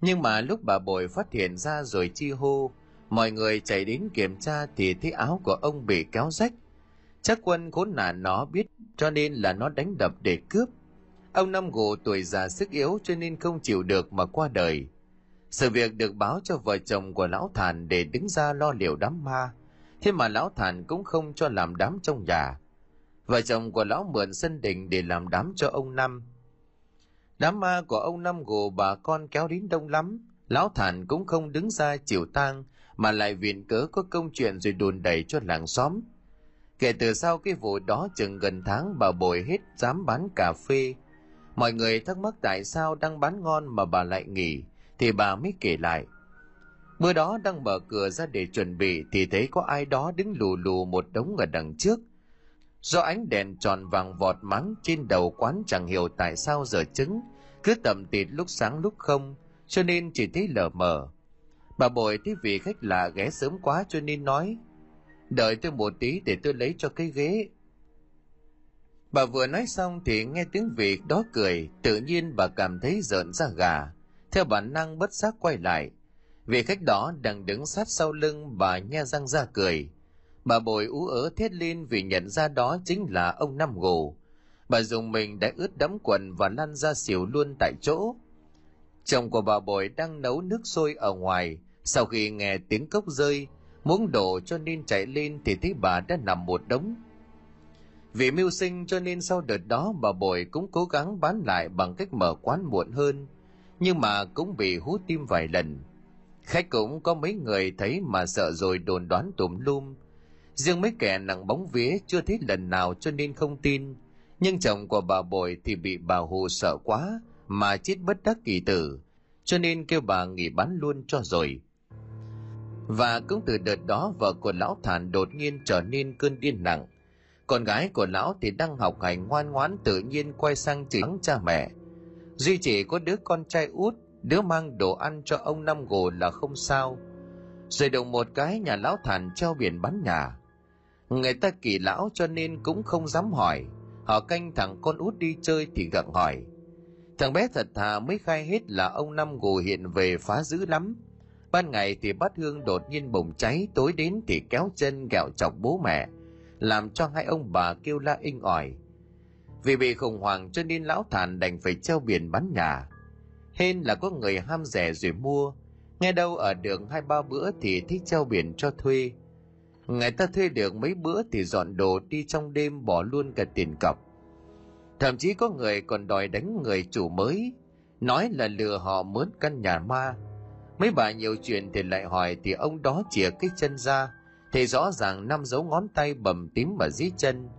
Nhưng mà lúc bà bội phát hiện ra rồi chi hô mọi người chạy đến kiểm tra thì thấy áo của ông bị kéo rách. Chắc quân khốn nạn nó biết, cho nên là nó đánh đập để cướp. Ông năm gù tuổi già sức yếu cho nên không chịu được mà qua đời. Sự việc được báo cho vợ chồng của lão thản để đứng ra lo liệu đám ma. Thế mà lão thản cũng không cho làm đám trong nhà. Vợ chồng của lão mượn sân đình để làm đám cho ông năm đám ma của ông năm gù bà con kéo đến đông lắm. Lão thản cũng không đứng ra chịu tang mà lại viện cớ có công chuyện rồi đùn đẩy cho làng xóm. Kể từ sau cái vụ đó chừng gần tháng bà bồi hết dám bán cà phê. Mọi người thắc mắc tại sao đang bán ngon mà bà lại nghỉ, thì bà mới kể lại. Bữa đó đang mở cửa ra để chuẩn bị thì thấy có ai đó đứng lù lù một đống ở đằng trước. Do ánh đèn tròn vàng vọt mắng trên đầu quán chẳng hiểu tại sao giờ trứng, cứ tầm tịt lúc sáng lúc không, cho nên chỉ thấy lờ mờ bà bội thấy vị khách lạ ghé sớm quá cho nên nói, đợi tôi một tí để tôi lấy cho cái ghế. Bà vừa nói xong thì nghe tiếng vị đó cười, tự nhiên bà cảm thấy rợn ra gà. Theo bản năng bất giác quay lại, vị khách đó đang đứng sát sau lưng bà nhe răng ra cười. Bà bồi ú ớ thét lên vì nhận ra đó chính là ông năm gồ bà dùng mình đã ướt đẫm quần và lăn ra xỉu luôn tại chỗ. Chồng của bà bồi đang nấu nước sôi ở ngoài sau khi nghe tiếng cốc rơi muốn đổ cho nên chạy lên thì thấy bà đã nằm một đống. Vì mưu sinh cho nên sau đợt đó bà bồi cũng cố gắng bán lại bằng cách mở quán muộn hơn nhưng mà cũng bị hú tim vài lần. Khách cũng có mấy người thấy mà sợ rồi đồn đoán tùm lum. Riêng mấy kẻ nặng bóng vía chưa thấy lần nào cho nên không tin Nhưng chồng của bà Bội thì bị bà Hù sợ quá mà chết bất đắc kỳ tử, cho nên kêu bà nghỉ bán luôn cho rồi. Và cũng từ đợt đó vợ của lão Thản đột nhiên trở nên cơn điên nặng. Con gái của lão thì đang học hành ngoan ngoãn tự nhiên quay sang chửi cha mẹ. Duy chỉ có đứa con trai út, đứa mang đồ ăn cho ông Năm Gồ là không sao. Rồi đồng một cái nhà lão Thản treo biển bán nhà. Người ta kỳ lão cho nên cũng không dám hỏi. Họ canh thằng con út đi chơi thì gặng hỏi. Thằng bé thật thà mới khai hết là ông Năm Gồ hiện về phá dữ lắm Ban ngày thì bát hương đột nhiên bùng cháy, tối đến thì kéo chân gạo chọc bố mẹ, làm cho hai ông bà kêu la inh ỏi. Vì bị khủng hoảng cho nên lão thản đành phải treo biển bán nhà. Hên là có người ham rẻ rồi mua, nghe đâu ở đường hai ba bữa thì thích treo biển cho thuê. Người ta thuê được mấy bữa thì dọn đồ đi trong đêm bỏ luôn cả tiền cọc. Thậm chí có người còn đòi đánh người chủ mới, nói là lừa họ mướn căn nhà ma, Mấy bà nhiều chuyện thì lại hỏi thì ông đó chìa cái chân ra, thì rõ ràng năm dấu ngón tay bầm tím mà dí chân.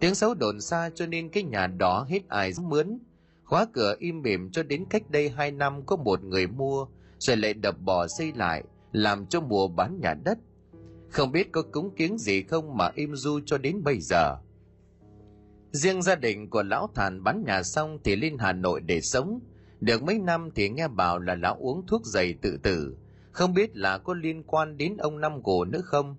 Tiếng xấu đồn xa cho nên cái nhà đó hết ai dám mướn. Khóa cửa im mỉm cho đến cách đây hai năm có một người mua, rồi lại đập bỏ xây lại, làm cho mùa bán nhà đất. Không biết có cúng kiến gì không mà im du cho đến bây giờ. Riêng gia đình của lão thàn bán nhà xong thì lên Hà Nội để sống, được mấy năm thì nghe bảo là lão uống thuốc dày tự tử, không biết là có liên quan đến ông Năm Cổ nữa không.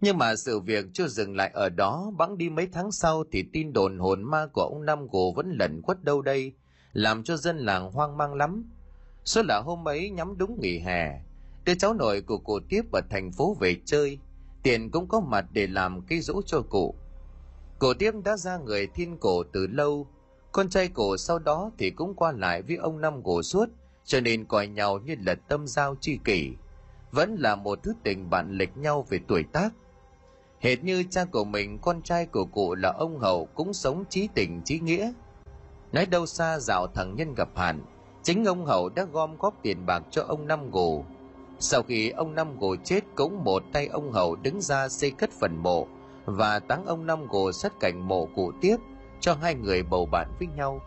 Nhưng mà sự việc chưa dừng lại ở đó, bẵng đi mấy tháng sau thì tin đồn hồn ma của ông Năm Cổ vẫn lẩn quất đâu đây, làm cho dân làng hoang mang lắm. Số là hôm ấy nhắm đúng nghỉ hè, đứa cháu nội của cụ tiếp ở thành phố về chơi, tiền cũng có mặt để làm cái rỗ cho cụ. Cổ tiếp đã ra người thiên cổ từ lâu, con trai cổ sau đó thì cũng qua lại với ông năm cổ suốt, cho nên coi nhau như là tâm giao chi kỷ. Vẫn là một thứ tình bạn lệch nhau về tuổi tác. Hệt như cha của mình, con trai của cụ là ông Hậu cũng sống trí tình trí nghĩa. Nói đâu xa dạo thằng nhân gặp hạn, chính ông Hậu đã gom góp tiền bạc cho ông Năm Gồ. Sau khi ông Năm Gồ chết cũng một tay ông Hậu đứng ra xây cất phần mộ và táng ông Năm Gồ sát cạnh mộ cụ tiếp – cho hai người bầu bạn với nhau.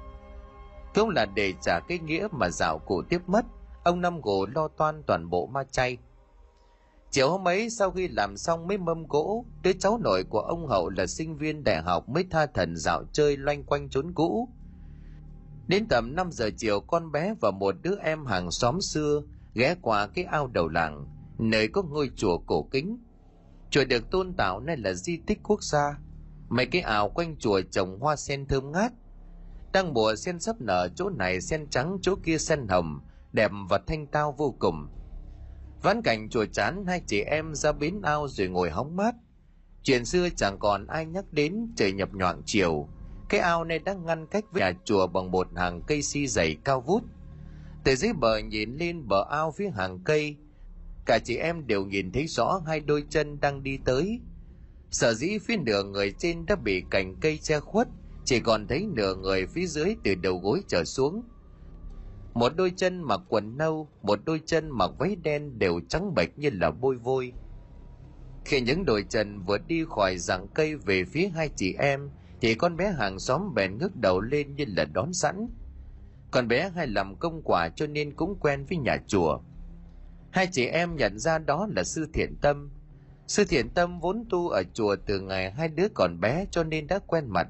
Cũng là để trả cái nghĩa mà dạo cụ tiếp mất, ông năm gỗ lo toan toàn bộ ma chay. Chiều hôm ấy, sau khi làm xong mấy mâm gỗ đứa cháu nội của ông hậu là sinh viên đại học mới tha thần dạo chơi loanh quanh trốn cũ. Đến tầm 5 giờ chiều, con bé và một đứa em hàng xóm xưa ghé qua cái ao đầu làng, nơi có ngôi chùa cổ kính. Chùa được tôn tạo nên là di tích quốc gia mấy cái ảo quanh chùa trồng hoa sen thơm ngát. Đang mùa sen sắp nở, chỗ này sen trắng, chỗ kia sen hồng, đẹp và thanh tao vô cùng. Vãn cảnh chùa chán, hai chị em ra bến ao rồi ngồi hóng mát. Chuyện xưa chẳng còn ai nhắc đến, trời nhập nhoạng chiều. Cái ao này đang ngăn cách với nhà chùa bằng một hàng cây si dày cao vút. Từ dưới bờ nhìn lên bờ ao phía hàng cây, cả chị em đều nhìn thấy rõ hai đôi chân đang đi tới. Sở dĩ phía nửa người trên đã bị cành cây che khuất, chỉ còn thấy nửa người phía dưới từ đầu gối trở xuống. Một đôi chân mặc quần nâu, một đôi chân mặc váy đen đều trắng bệch như là bôi vôi. Khi những đôi chân vừa đi khỏi rặng cây về phía hai chị em, thì con bé hàng xóm bèn ngước đầu lên như là đón sẵn. Con bé hay làm công quả cho nên cũng quen với nhà chùa. Hai chị em nhận ra đó là sư thiện tâm, Sư thiện tâm vốn tu ở chùa từ ngày hai đứa còn bé cho nên đã quen mặt.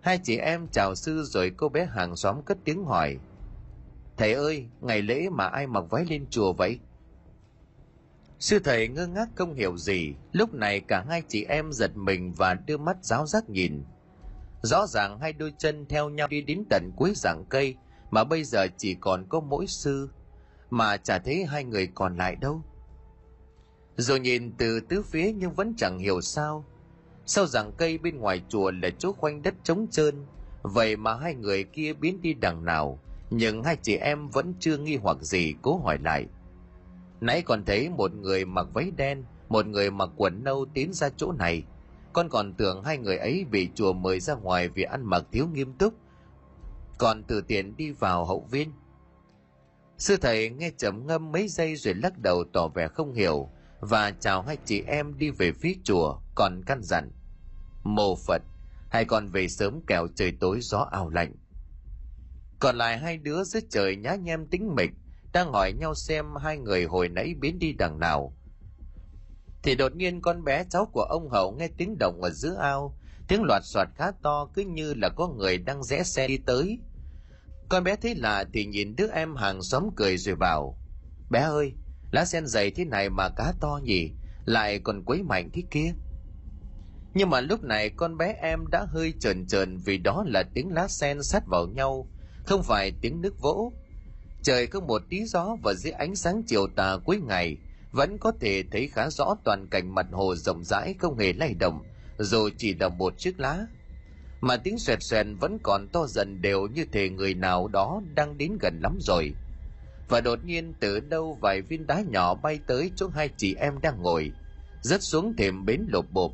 Hai chị em chào sư rồi cô bé hàng xóm cất tiếng hỏi. Thầy ơi, ngày lễ mà ai mặc váy lên chùa vậy? Sư thầy ngơ ngác không hiểu gì, lúc này cả hai chị em giật mình và đưa mắt giáo giác nhìn. Rõ ràng hai đôi chân theo nhau đi đến tận cuối rặng cây, mà bây giờ chỉ còn có mỗi sư, mà chả thấy hai người còn lại đâu. Rồi nhìn từ tứ phía nhưng vẫn chẳng hiểu sao. Sau rằng cây bên ngoài chùa là chỗ khoanh đất trống trơn, vậy mà hai người kia biến đi đằng nào, nhưng hai chị em vẫn chưa nghi hoặc gì cố hỏi lại. Nãy còn thấy một người mặc váy đen, một người mặc quần nâu tiến ra chỗ này. Con còn tưởng hai người ấy bị chùa mời ra ngoài vì ăn mặc thiếu nghiêm túc, còn từ tiền đi vào hậu viên. Sư thầy nghe trầm ngâm mấy giây rồi lắc đầu tỏ vẻ không hiểu, và chào hai chị em đi về phía chùa còn căn dặn mồ phật hai con về sớm kẻo trời tối gió ảo lạnh. Còn lại hai đứa dưới trời nhá nhem tính mịch, đang hỏi nhau xem hai người hồi nãy biến đi đằng nào. Thì đột nhiên con bé cháu của ông hậu nghe tiếng động ở giữa ao, tiếng loạt soạt khá to cứ như là có người đang rẽ xe đi tới. Con bé thấy lạ thì nhìn đứa em hàng xóm cười rồi bảo, bé ơi lá sen dày thế này mà cá to nhỉ? Lại còn quấy mạnh thế kia. Nhưng mà lúc này con bé em đã hơi trờn trờn vì đó là tiếng lá sen sát vào nhau, không phải tiếng nước vỗ. Trời có một tí gió và dưới ánh sáng chiều tà cuối ngày, vẫn có thể thấy khá rõ toàn cảnh mặt hồ rộng rãi không hề lay động, dù chỉ là một chiếc lá. Mà tiếng xoẹt xoẹt vẫn còn to dần đều như thể người nào đó đang đến gần lắm rồi và đột nhiên từ đâu vài viên đá nhỏ bay tới chỗ hai chị em đang ngồi, rớt xuống thềm bến lột bộp.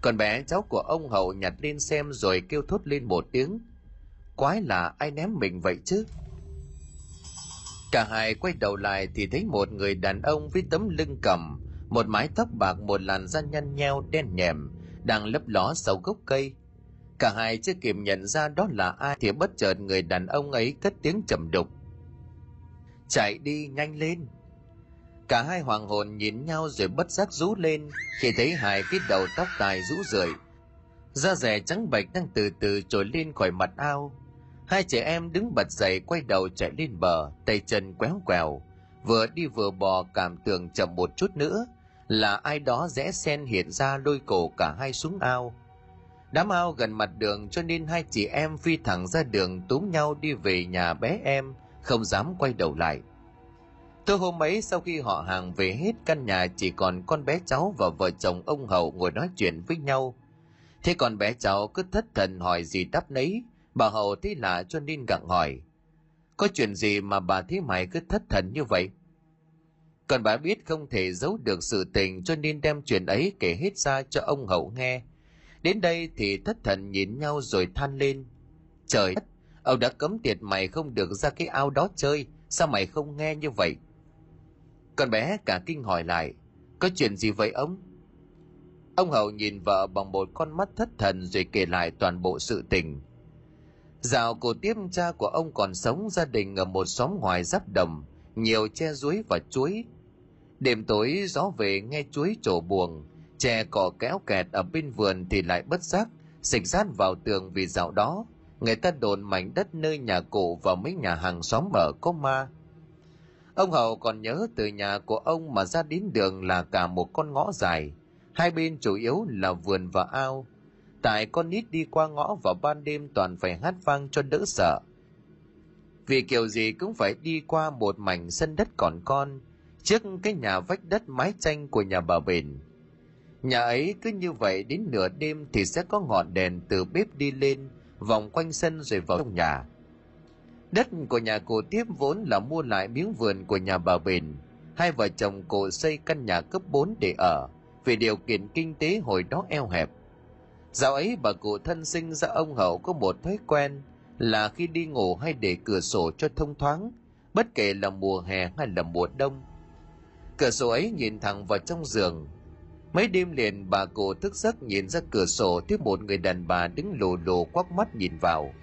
Còn bé cháu của ông hậu nhặt lên xem rồi kêu thốt lên một tiếng, quái là ai ném mình vậy chứ? Cả hai quay đầu lại thì thấy một người đàn ông với tấm lưng cầm một mái tóc bạc, một làn da nhăn nheo đen nhèm, đang lấp ló sau gốc cây. Cả hai chưa kịp nhận ra đó là ai thì bất chợt người đàn ông ấy cất tiếng trầm đục chạy đi nhanh lên. Cả hai hoàng hồn nhìn nhau rồi bất giác rú lên, khi thấy hai cái đầu tóc tài rũ rượi, da rẻ trắng bệch đang từ từ trồi lên khỏi mặt ao. Hai trẻ em đứng bật dậy quay đầu chạy lên bờ, tay chân quéo quèo vừa đi vừa bò cảm tưởng chậm một chút nữa, là ai đó rẽ sen hiện ra lôi cổ cả hai xuống ao. Đám ao gần mặt đường cho nên hai chị em phi thẳng ra đường túm nhau đi về nhà bé em không dám quay đầu lại Tối hôm ấy sau khi họ hàng về hết căn nhà chỉ còn con bé cháu và vợ chồng ông Hậu ngồi nói chuyện với nhau. Thế còn bé cháu cứ thất thần hỏi gì đáp nấy, bà Hậu thấy lạ cho nên gặng hỏi. Có chuyện gì mà bà thấy mày cứ thất thần như vậy? Còn bà biết không thể giấu được sự tình cho nên đem chuyện ấy kể hết ra cho ông Hậu nghe. Đến đây thì thất thần nhìn nhau rồi than lên. Trời đất, ông đã cấm tiệt mày không được ra cái ao đó chơi, sao mày không nghe như vậy? Con bé cả kinh hỏi lại, có chuyện gì vậy ông? Ông Hậu nhìn vợ bằng một con mắt thất thần rồi kể lại toàn bộ sự tình. Dạo cổ tiếp cha của ông còn sống gia đình ở một xóm ngoài giáp đồng, nhiều che chuối và chuối. Đêm tối gió về nghe chuối trổ buồng, tre cỏ kéo kẹt ở bên vườn thì lại bất giác, xịch sát vào tường vì dạo đó. Người ta đồn mảnh đất nơi nhà cụ và mấy nhà hàng xóm ở có ma. Ông Hậu còn nhớ từ nhà của ông mà ra đến đường là cả một con ngõ dài, hai bên chủ yếu là vườn và ao. Tại con nít đi qua ngõ vào ban đêm toàn phải hát vang cho đỡ sợ. Vì kiểu gì cũng phải đi qua một mảnh sân đất còn con, trước cái nhà vách đất mái tranh của nhà bà Bền. Nhà ấy cứ như vậy đến nửa đêm thì sẽ có ngọn đèn từ bếp đi lên, vòng quanh sân rồi vào trong nhà Đất của nhà cô tiếp vốn là mua lại miếng vườn của nhà bà Bền. Hai vợ chồng cô xây căn nhà cấp 4 để ở, vì điều kiện kinh tế hồi đó eo hẹp. Dạo ấy bà cụ thân sinh ra ông hậu có một thói quen là khi đi ngủ hay để cửa sổ cho thông thoáng, bất kể là mùa hè hay là mùa đông. Cửa sổ ấy nhìn thẳng vào trong giường. Mấy đêm liền bà cụ thức giấc nhìn ra cửa sổ thấy một người đàn bà đứng lù lù quắc mắt nhìn vào –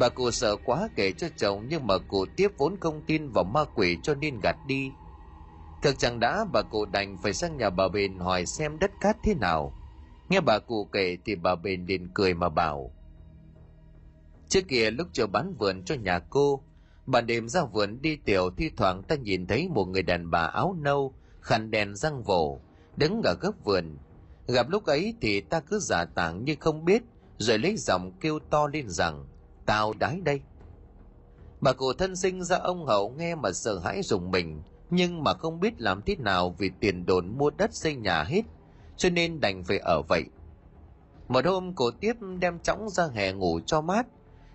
Bà cụ sợ quá kể cho chồng nhưng mà cụ tiếp vốn không tin vào ma quỷ cho nên gạt đi. Thực chẳng đã bà cụ đành phải sang nhà bà Bền hỏi xem đất cát thế nào. Nghe bà cụ kể thì bà Bền liền cười mà bảo. Trước kia lúc chờ bán vườn cho nhà cô, bà đêm ra vườn đi tiểu thi thoảng ta nhìn thấy một người đàn bà áo nâu, khăn đèn răng vồ, đứng ở góc vườn. Gặp lúc ấy thì ta cứ giả tảng như không biết, rồi lấy giọng kêu to lên rằng tao đái đây. Bà cụ thân sinh ra ông hậu nghe mà sợ hãi dùng mình nhưng mà không biết làm thế nào vì tiền đồn mua đất xây nhà hết cho nên đành phải ở vậy. Một hôm cô tiếp đem chõng ra hè ngủ cho mát.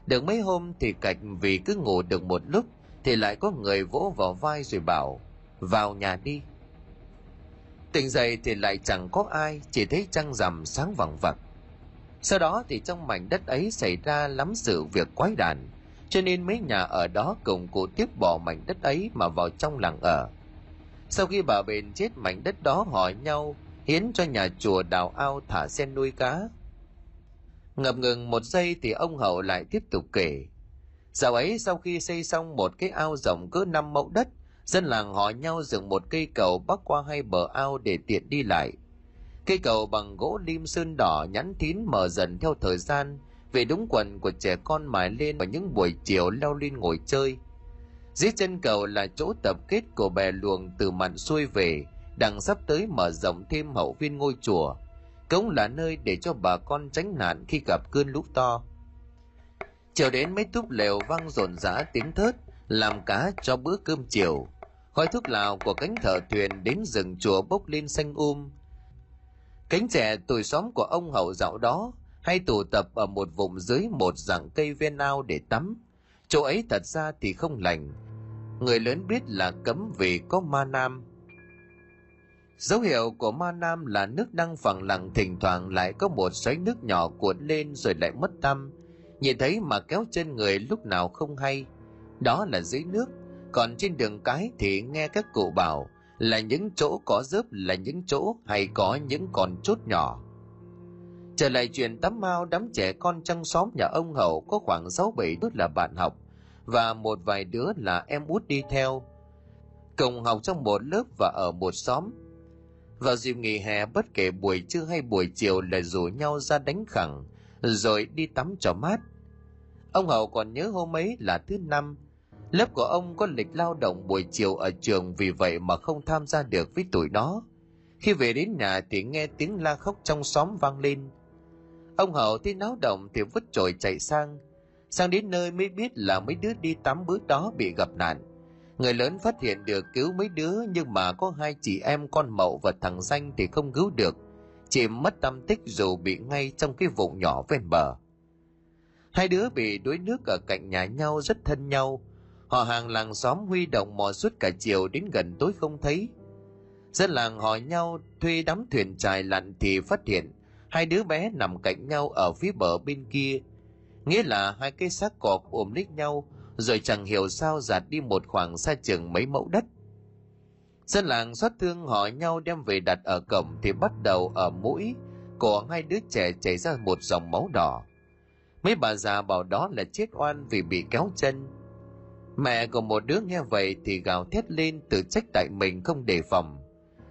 Được mấy hôm thì cạch vì cứ ngủ được một lúc thì lại có người vỗ vào vai rồi bảo vào nhà đi tỉnh dậy thì lại chẳng có ai chỉ thấy trăng rằm sáng vằng vặc sau đó thì trong mảnh đất ấy xảy ra lắm sự việc quái đản, cho nên mấy nhà ở đó cùng cụ tiếp bỏ mảnh đất ấy mà vào trong làng ở. Sau khi bà bền chết mảnh đất đó hỏi nhau, hiến cho nhà chùa đào ao thả sen nuôi cá. Ngập ngừng một giây thì ông Hậu lại tiếp tục kể. Dạo ấy sau khi xây xong một cái ao rộng cỡ năm mẫu đất, dân làng họ nhau dựng một cây cầu bắc qua hai bờ ao để tiện đi lại. Cây cầu bằng gỗ lim sơn đỏ nhẵn tín mở dần theo thời gian, về đúng quần của trẻ con mài lên vào những buổi chiều leo lên ngồi chơi. Dưới chân cầu là chỗ tập kết của bè luồng từ mặn xuôi về, đang sắp tới mở rộng thêm hậu viên ngôi chùa. cống là nơi để cho bà con tránh nạn khi gặp cơn lũ to. Chiều đến mấy túp lều vang rộn rã tiếng thớt, làm cá cho bữa cơm chiều. Khói thuốc lào của cánh thợ thuyền đến rừng chùa bốc lên xanh um. Cánh trẻ tuổi xóm của ông hậu dạo đó hay tụ tập ở một vùng dưới một dạng cây ven ao để tắm. Chỗ ấy thật ra thì không lành. Người lớn biết là cấm vì có ma nam. Dấu hiệu của ma nam là nước đang phẳng lặng thỉnh thoảng lại có một xoáy nước nhỏ cuộn lên rồi lại mất tâm. Nhìn thấy mà kéo chân người lúc nào không hay. Đó là dưới nước. Còn trên đường cái thì nghe các cụ bảo là những chỗ có dớp là những chỗ hay có những con chốt nhỏ Trở lại chuyện tắm mau, đám trẻ con trong xóm nhà ông Hậu có khoảng sáu bảy đứa là bạn học và một vài đứa là em út đi theo. Cùng học trong một lớp và ở một xóm. Vào dịp nghỉ hè, bất kể buổi trưa hay buổi chiều là rủ nhau ra đánh khẳng, rồi đi tắm cho mát. Ông Hậu còn nhớ hôm ấy là thứ năm. Lớp của ông có lịch lao động buổi chiều ở trường vì vậy mà không tham gia được với tuổi đó. Khi về đến nhà thì nghe tiếng la khóc trong xóm vang lên. Ông Hậu thấy náo động thì vứt chổi chạy sang. Sang đến nơi mới biết là mấy đứa đi tắm bữa đó bị gặp nạn. Người lớn phát hiện được cứu mấy đứa nhưng mà có hai chị em con mậu và thằng danh thì không cứu được. Chị mất tâm tích dù bị ngay trong cái vùng nhỏ ven bờ. Hai đứa bị đuối nước ở cạnh nhà nhau rất thân nhau. Họ hàng làng xóm huy động mò suốt cả chiều đến gần tối không thấy. Dân làng hỏi nhau thuê đám thuyền trài lặn thì phát hiện hai đứa bé nằm cạnh nhau ở phía bờ bên kia. Nghĩa là hai cái xác cọp ôm lấy nhau, rồi chẳng hiểu sao giạt đi một khoảng xa chừng mấy mẫu đất. Dân làng xót thương hỏi nhau đem về đặt ở cổng thì bắt đầu ở mũi của hai đứa trẻ chảy ra một dòng máu đỏ. Mấy bà già bảo đó là chết oan vì bị kéo chân mẹ của một đứa nghe vậy thì gào thét lên tự trách tại mình không đề phòng.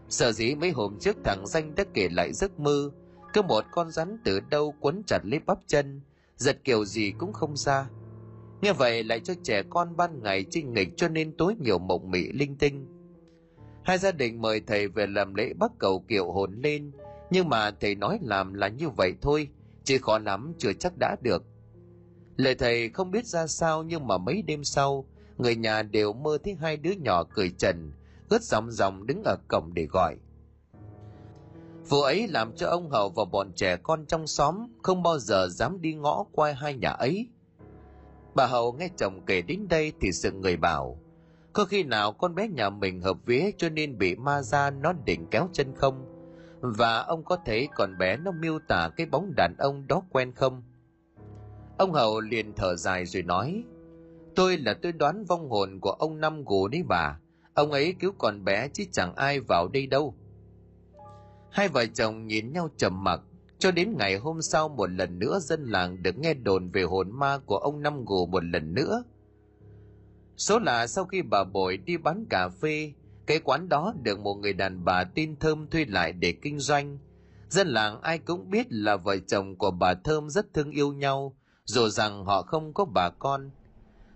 Sợ dĩ mấy hôm trước thằng danh đã kể lại giấc mơ, cứ một con rắn từ đâu quấn chặt lấy bắp chân, giật kiểu gì cũng không ra. Nghe vậy lại cho trẻ con ban ngày trinh nghịch cho nên tối nhiều mộng mị linh tinh. Hai gia đình mời thầy về làm lễ bắt cầu kiệu hồn lên, nhưng mà thầy nói làm là như vậy thôi, chứ khó lắm chưa chắc đã được. Lời thầy không biết ra sao nhưng mà mấy đêm sau người nhà đều mơ thấy hai đứa nhỏ cười trần ướt dòng dòng đứng ở cổng để gọi Vụ ấy làm cho ông Hậu và bọn trẻ con trong xóm không bao giờ dám đi ngõ qua hai nhà ấy. Bà Hậu nghe chồng kể đến đây thì sự người bảo, có khi nào con bé nhà mình hợp vía cho nên bị ma ra nó định kéo chân không? Và ông có thấy con bé nó miêu tả cái bóng đàn ông đó quen không? Ông Hậu liền thở dài rồi nói, tôi là tôi đoán vong hồn của ông Năm Gù đấy bà, ông ấy cứu con bé chứ chẳng ai vào đây đâu Hai vợ chồng nhìn nhau trầm mặc, cho đến ngày hôm sau một lần nữa dân làng được nghe đồn về hồn ma của ông Năm Gù một lần nữa. Số là sau khi bà Bội đi bán cà phê, cái quán đó được một người đàn bà tin Thơm thuê lại để kinh doanh. Dân làng ai cũng biết là vợ chồng của bà Thơm rất thương yêu nhau, dù rằng họ không có bà con.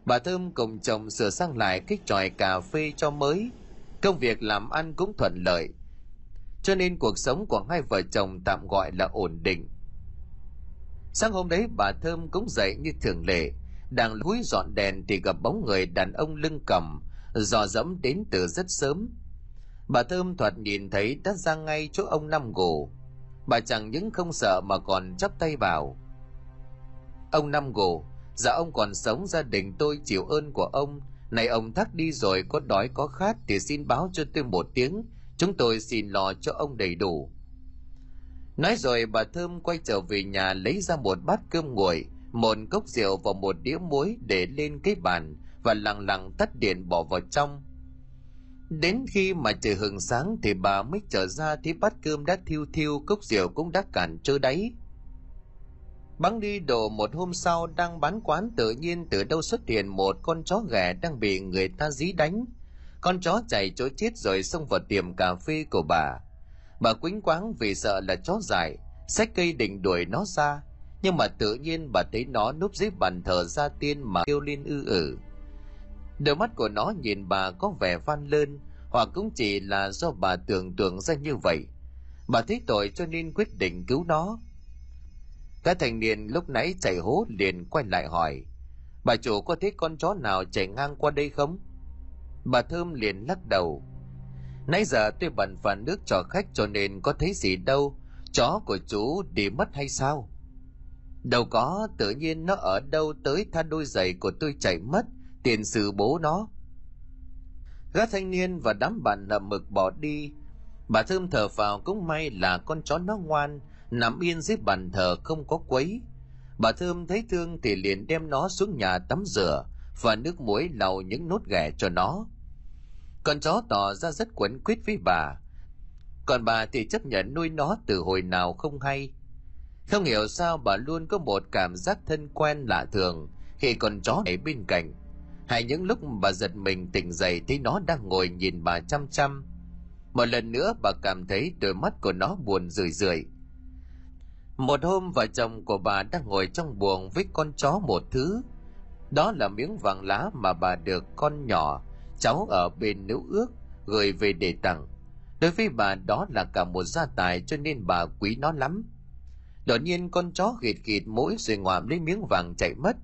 Bà Thơm cùng chồng sửa sang lại cái tròi cà phê cho mới. Công việc làm ăn cũng thuận lợi, cho nên cuộc sống của hai vợ chồng tạm gọi là ổn định. Sáng hôm đấy bà Thơm cũng dậy như thường lệ, đang lúi dọn đèn thì gặp bóng người đàn ông lưng cầm, dò dẫm đến từ rất sớm. Bà Thơm thoạt nhìn thấy đã ra ngay chỗ ông Năm Gồ. Bà chẳng những không sợ mà còn chắp tay bảo. Ông Năm Gồ, dạ ông còn sống gia đình tôi chịu ơn của ông. Này ông thắc đi rồi có đói có khát thì xin báo cho tôi một tiếng Chúng tôi xin lo cho ông đầy đủ. Nói rồi bà Thơm quay trở về nhà lấy ra một bát cơm nguội, một cốc rượu và một đĩa muối để lên cái bàn và lặng lặng tắt điện bỏ vào trong. Đến khi mà trời hừng sáng thì bà mới trở ra thấy bát cơm đã thiêu thiêu, cốc rượu cũng đã cạn trơ đáy. Bắn đi đồ một hôm sau đang bán quán tự nhiên từ đâu xuất hiện một con chó ghẻ đang bị người ta dí đánh. Con chó chạy chối chết rồi xông vào tiệm cà phê của bà. Bà quính quáng vì sợ là chó dại, xách cây định đuổi nó ra. Nhưng mà tự nhiên bà thấy nó núp dưới bàn thờ gia tiên mà kêu lên ư ử. Đôi mắt của nó nhìn bà có vẻ van lơn, hoặc cũng chỉ là do bà tưởng tượng ra như vậy. Bà thấy tội cho nên quyết định cứu nó Gã thành niên lúc nãy chạy hố liền quay lại hỏi. Bà chủ có thấy con chó nào chạy ngang qua đây không? Bà Thơm liền lắc đầu. Nãy giờ tôi bận phản nước cho khách cho nên có thấy gì đâu. Chó của chú đi mất hay sao? Đâu có, tự nhiên nó ở đâu tới tha đôi giày của tôi chạy mất, tiền sự bố nó. Gã thanh niên và đám bạn nậm mực bỏ đi. Bà Thơm thở vào cũng may là con chó nó ngoan, nằm yên dưới bàn thờ không có quấy. Bà thơm thấy thương thì liền đem nó xuống nhà tắm rửa và nước muối lau những nốt ghẻ cho nó. Con chó tỏ ra rất quấn quýt với bà. Còn bà thì chấp nhận nuôi nó từ hồi nào không hay. Không hiểu sao bà luôn có một cảm giác thân quen lạ thường khi con chó này bên cạnh. Hay những lúc bà giật mình tỉnh dậy thấy nó đang ngồi nhìn bà chăm chăm. Một lần nữa bà cảm thấy đôi mắt của nó buồn rười rượi một hôm vợ chồng của bà đang ngồi trong buồng với con chó một thứ. Đó là miếng vàng lá mà bà được con nhỏ, cháu ở bên nữ ước, gửi về để tặng. Đối với bà đó là cả một gia tài cho nên bà quý nó lắm. Đột nhiên con chó gịt gịt mũi rồi ngoạm lấy miếng vàng chạy mất.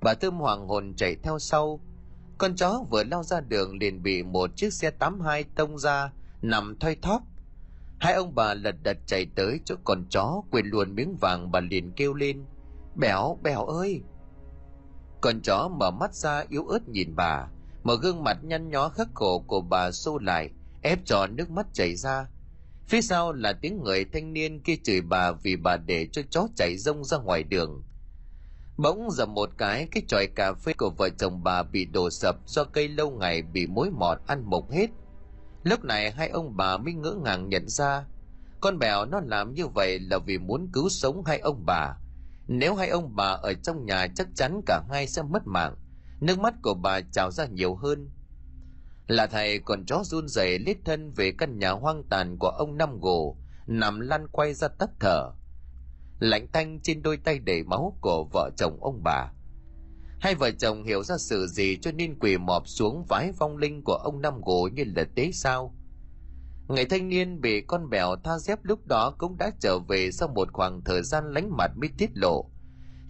Bà Thơm hoàng hồn chạy theo sau. Con chó vừa lao ra đường liền bị một chiếc xe 82 tông ra, nằm thoi thóp Hai ông bà lật đật chạy tới chỗ con chó quên luôn miếng vàng bà liền kêu lên. "Béo, béo ơi! Con chó mở mắt ra yếu ớt nhìn bà, mở gương mặt nhăn nhó khắc khổ của bà xô lại, ép cho nước mắt chảy ra. Phía sau là tiếng người thanh niên kia chửi bà vì bà để cho chó chạy rông ra ngoài đường. Bỗng dầm một cái, cái chòi cà phê của vợ chồng bà bị đổ sập do cây lâu ngày bị mối mọt ăn mục hết Lúc này hai ông bà mới ngỡ ngàng nhận ra, con bèo nó làm như vậy là vì muốn cứu sống hai ông bà. Nếu hai ông bà ở trong nhà chắc chắn cả hai sẽ mất mạng. Nước mắt của bà trào ra nhiều hơn. Là thầy còn chó run rẩy lít thân về căn nhà hoang tàn của ông Năm Gồ, nằm lăn quay ra tắt thở. Lạnh tanh trên đôi tay đầy máu của vợ chồng ông bà. Hai vợ chồng hiểu ra sự gì cho nên quỳ mọp xuống vái vong linh của ông Năm Gỗ như là tế sao. Người thanh niên bị con bèo tha dép lúc đó cũng đã trở về sau một khoảng thời gian lánh mặt mới tiết lộ.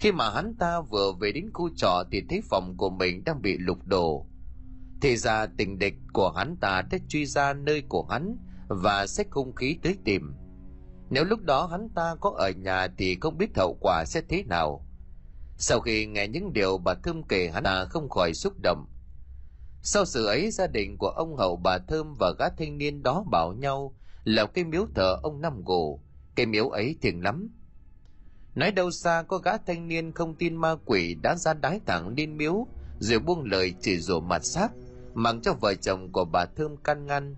Khi mà hắn ta vừa về đến khu trọ thì thấy phòng của mình đang bị lục đổ. Thì ra tình địch của hắn ta đã truy ra nơi của hắn và xách hung khí tới tìm. Nếu lúc đó hắn ta có ở nhà thì không biết hậu quả sẽ thế nào sau khi nghe những điều bà Thơm kể hắn ta không khỏi xúc động. Sau sự ấy gia đình của ông Hậu bà Thơm và gã thanh niên đó bảo nhau là cái miếu thờ ông Năm Gồ, cái miếu ấy thiền lắm. Nói đâu xa có gã thanh niên không tin ma quỷ đã ra đái thẳng lên miếu rồi buông lời chỉ rủa mặt sát mang cho vợ chồng của bà Thơm can ngăn.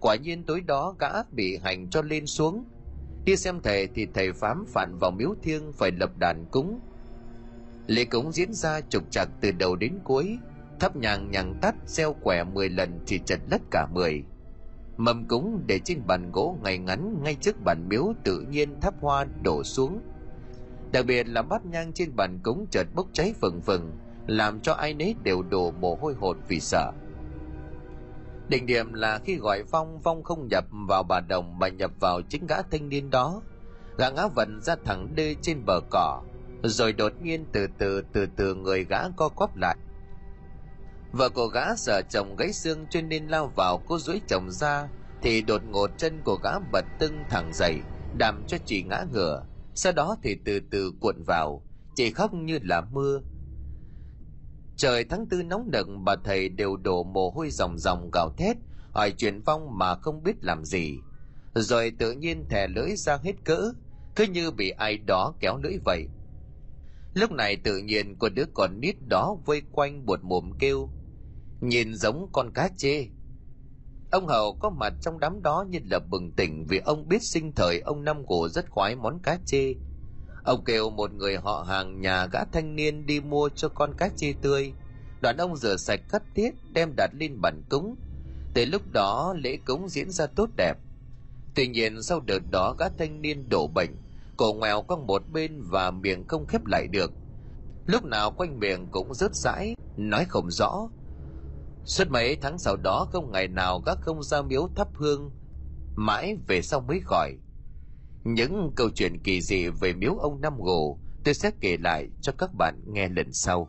Quả nhiên tối đó gã bị hành cho lên xuống. Đi xem thầy thì thầy phám phản vào miếu thiêng phải lập đàn cúng lễ cúng diễn ra trục trặc từ đầu đến cuối thắp nhang nhằng tắt xeo quẻ 10 lần thì chật lất cả 10. Mâm cúng để trên bàn gỗ ngay ngắn ngay trước bàn miếu tự nhiên thắp hoa đổ xuống. Đặc biệt là bát nhang trên bàn cúng chợt bốc cháy phừng phừng, làm cho ai nấy đều đổ mồ hôi hột vì sợ. Đỉnh điểm là khi gọi Phong, Phong không nhập vào bà đồng mà nhập vào chính gã thanh niên đó. Gã ngã vần ra thẳng đê trên bờ cỏ, rồi đột nhiên từ từ từ từ người gã co quắp lại. Vợ của gã sợ chồng gãy xương cho nên lao vào cô duỗi chồng ra, thì đột ngột chân của gã bật tưng thẳng dậy đàm cho chị ngã ngửa. Sau đó thì từ từ cuộn vào, chị khóc như là mưa. Trời tháng tư nóng nực, bà thầy đều đổ mồ hôi ròng ròng gào thét, hỏi chuyện phong mà không biết làm gì. Rồi tự nhiên thè lưỡi ra hết cỡ, cứ như bị ai đó kéo lưỡi vậy. Lúc này tự nhiên con đứa con nít đó vây quanh buột mồm kêu. Nhìn giống con cá chê. Ông Hậu có mặt trong đám đó như là bừng tỉnh vì ông biết sinh thời ông Năm Cổ rất khoái món cá chê. Ông kêu một người họ hàng nhà gã thanh niên đi mua cho con cá chê tươi. Đoàn ông rửa sạch cắt tiết đem đặt lên bàn cúng. Từ lúc đó lễ cúng diễn ra tốt đẹp. Tuy nhiên sau đợt đó gã thanh niên đổ bệnh, cổ ngoèo qua một bên và miệng không khép lại được. Lúc nào quanh miệng cũng rớt rãi, nói không rõ. Suốt mấy tháng sau đó không ngày nào các không ra miếu thắp hương, mãi về sau mới khỏi những câu chuyện kỳ dị về miếu ông Năm Gồ tôi sẽ kể lại cho các bạn nghe lần sau.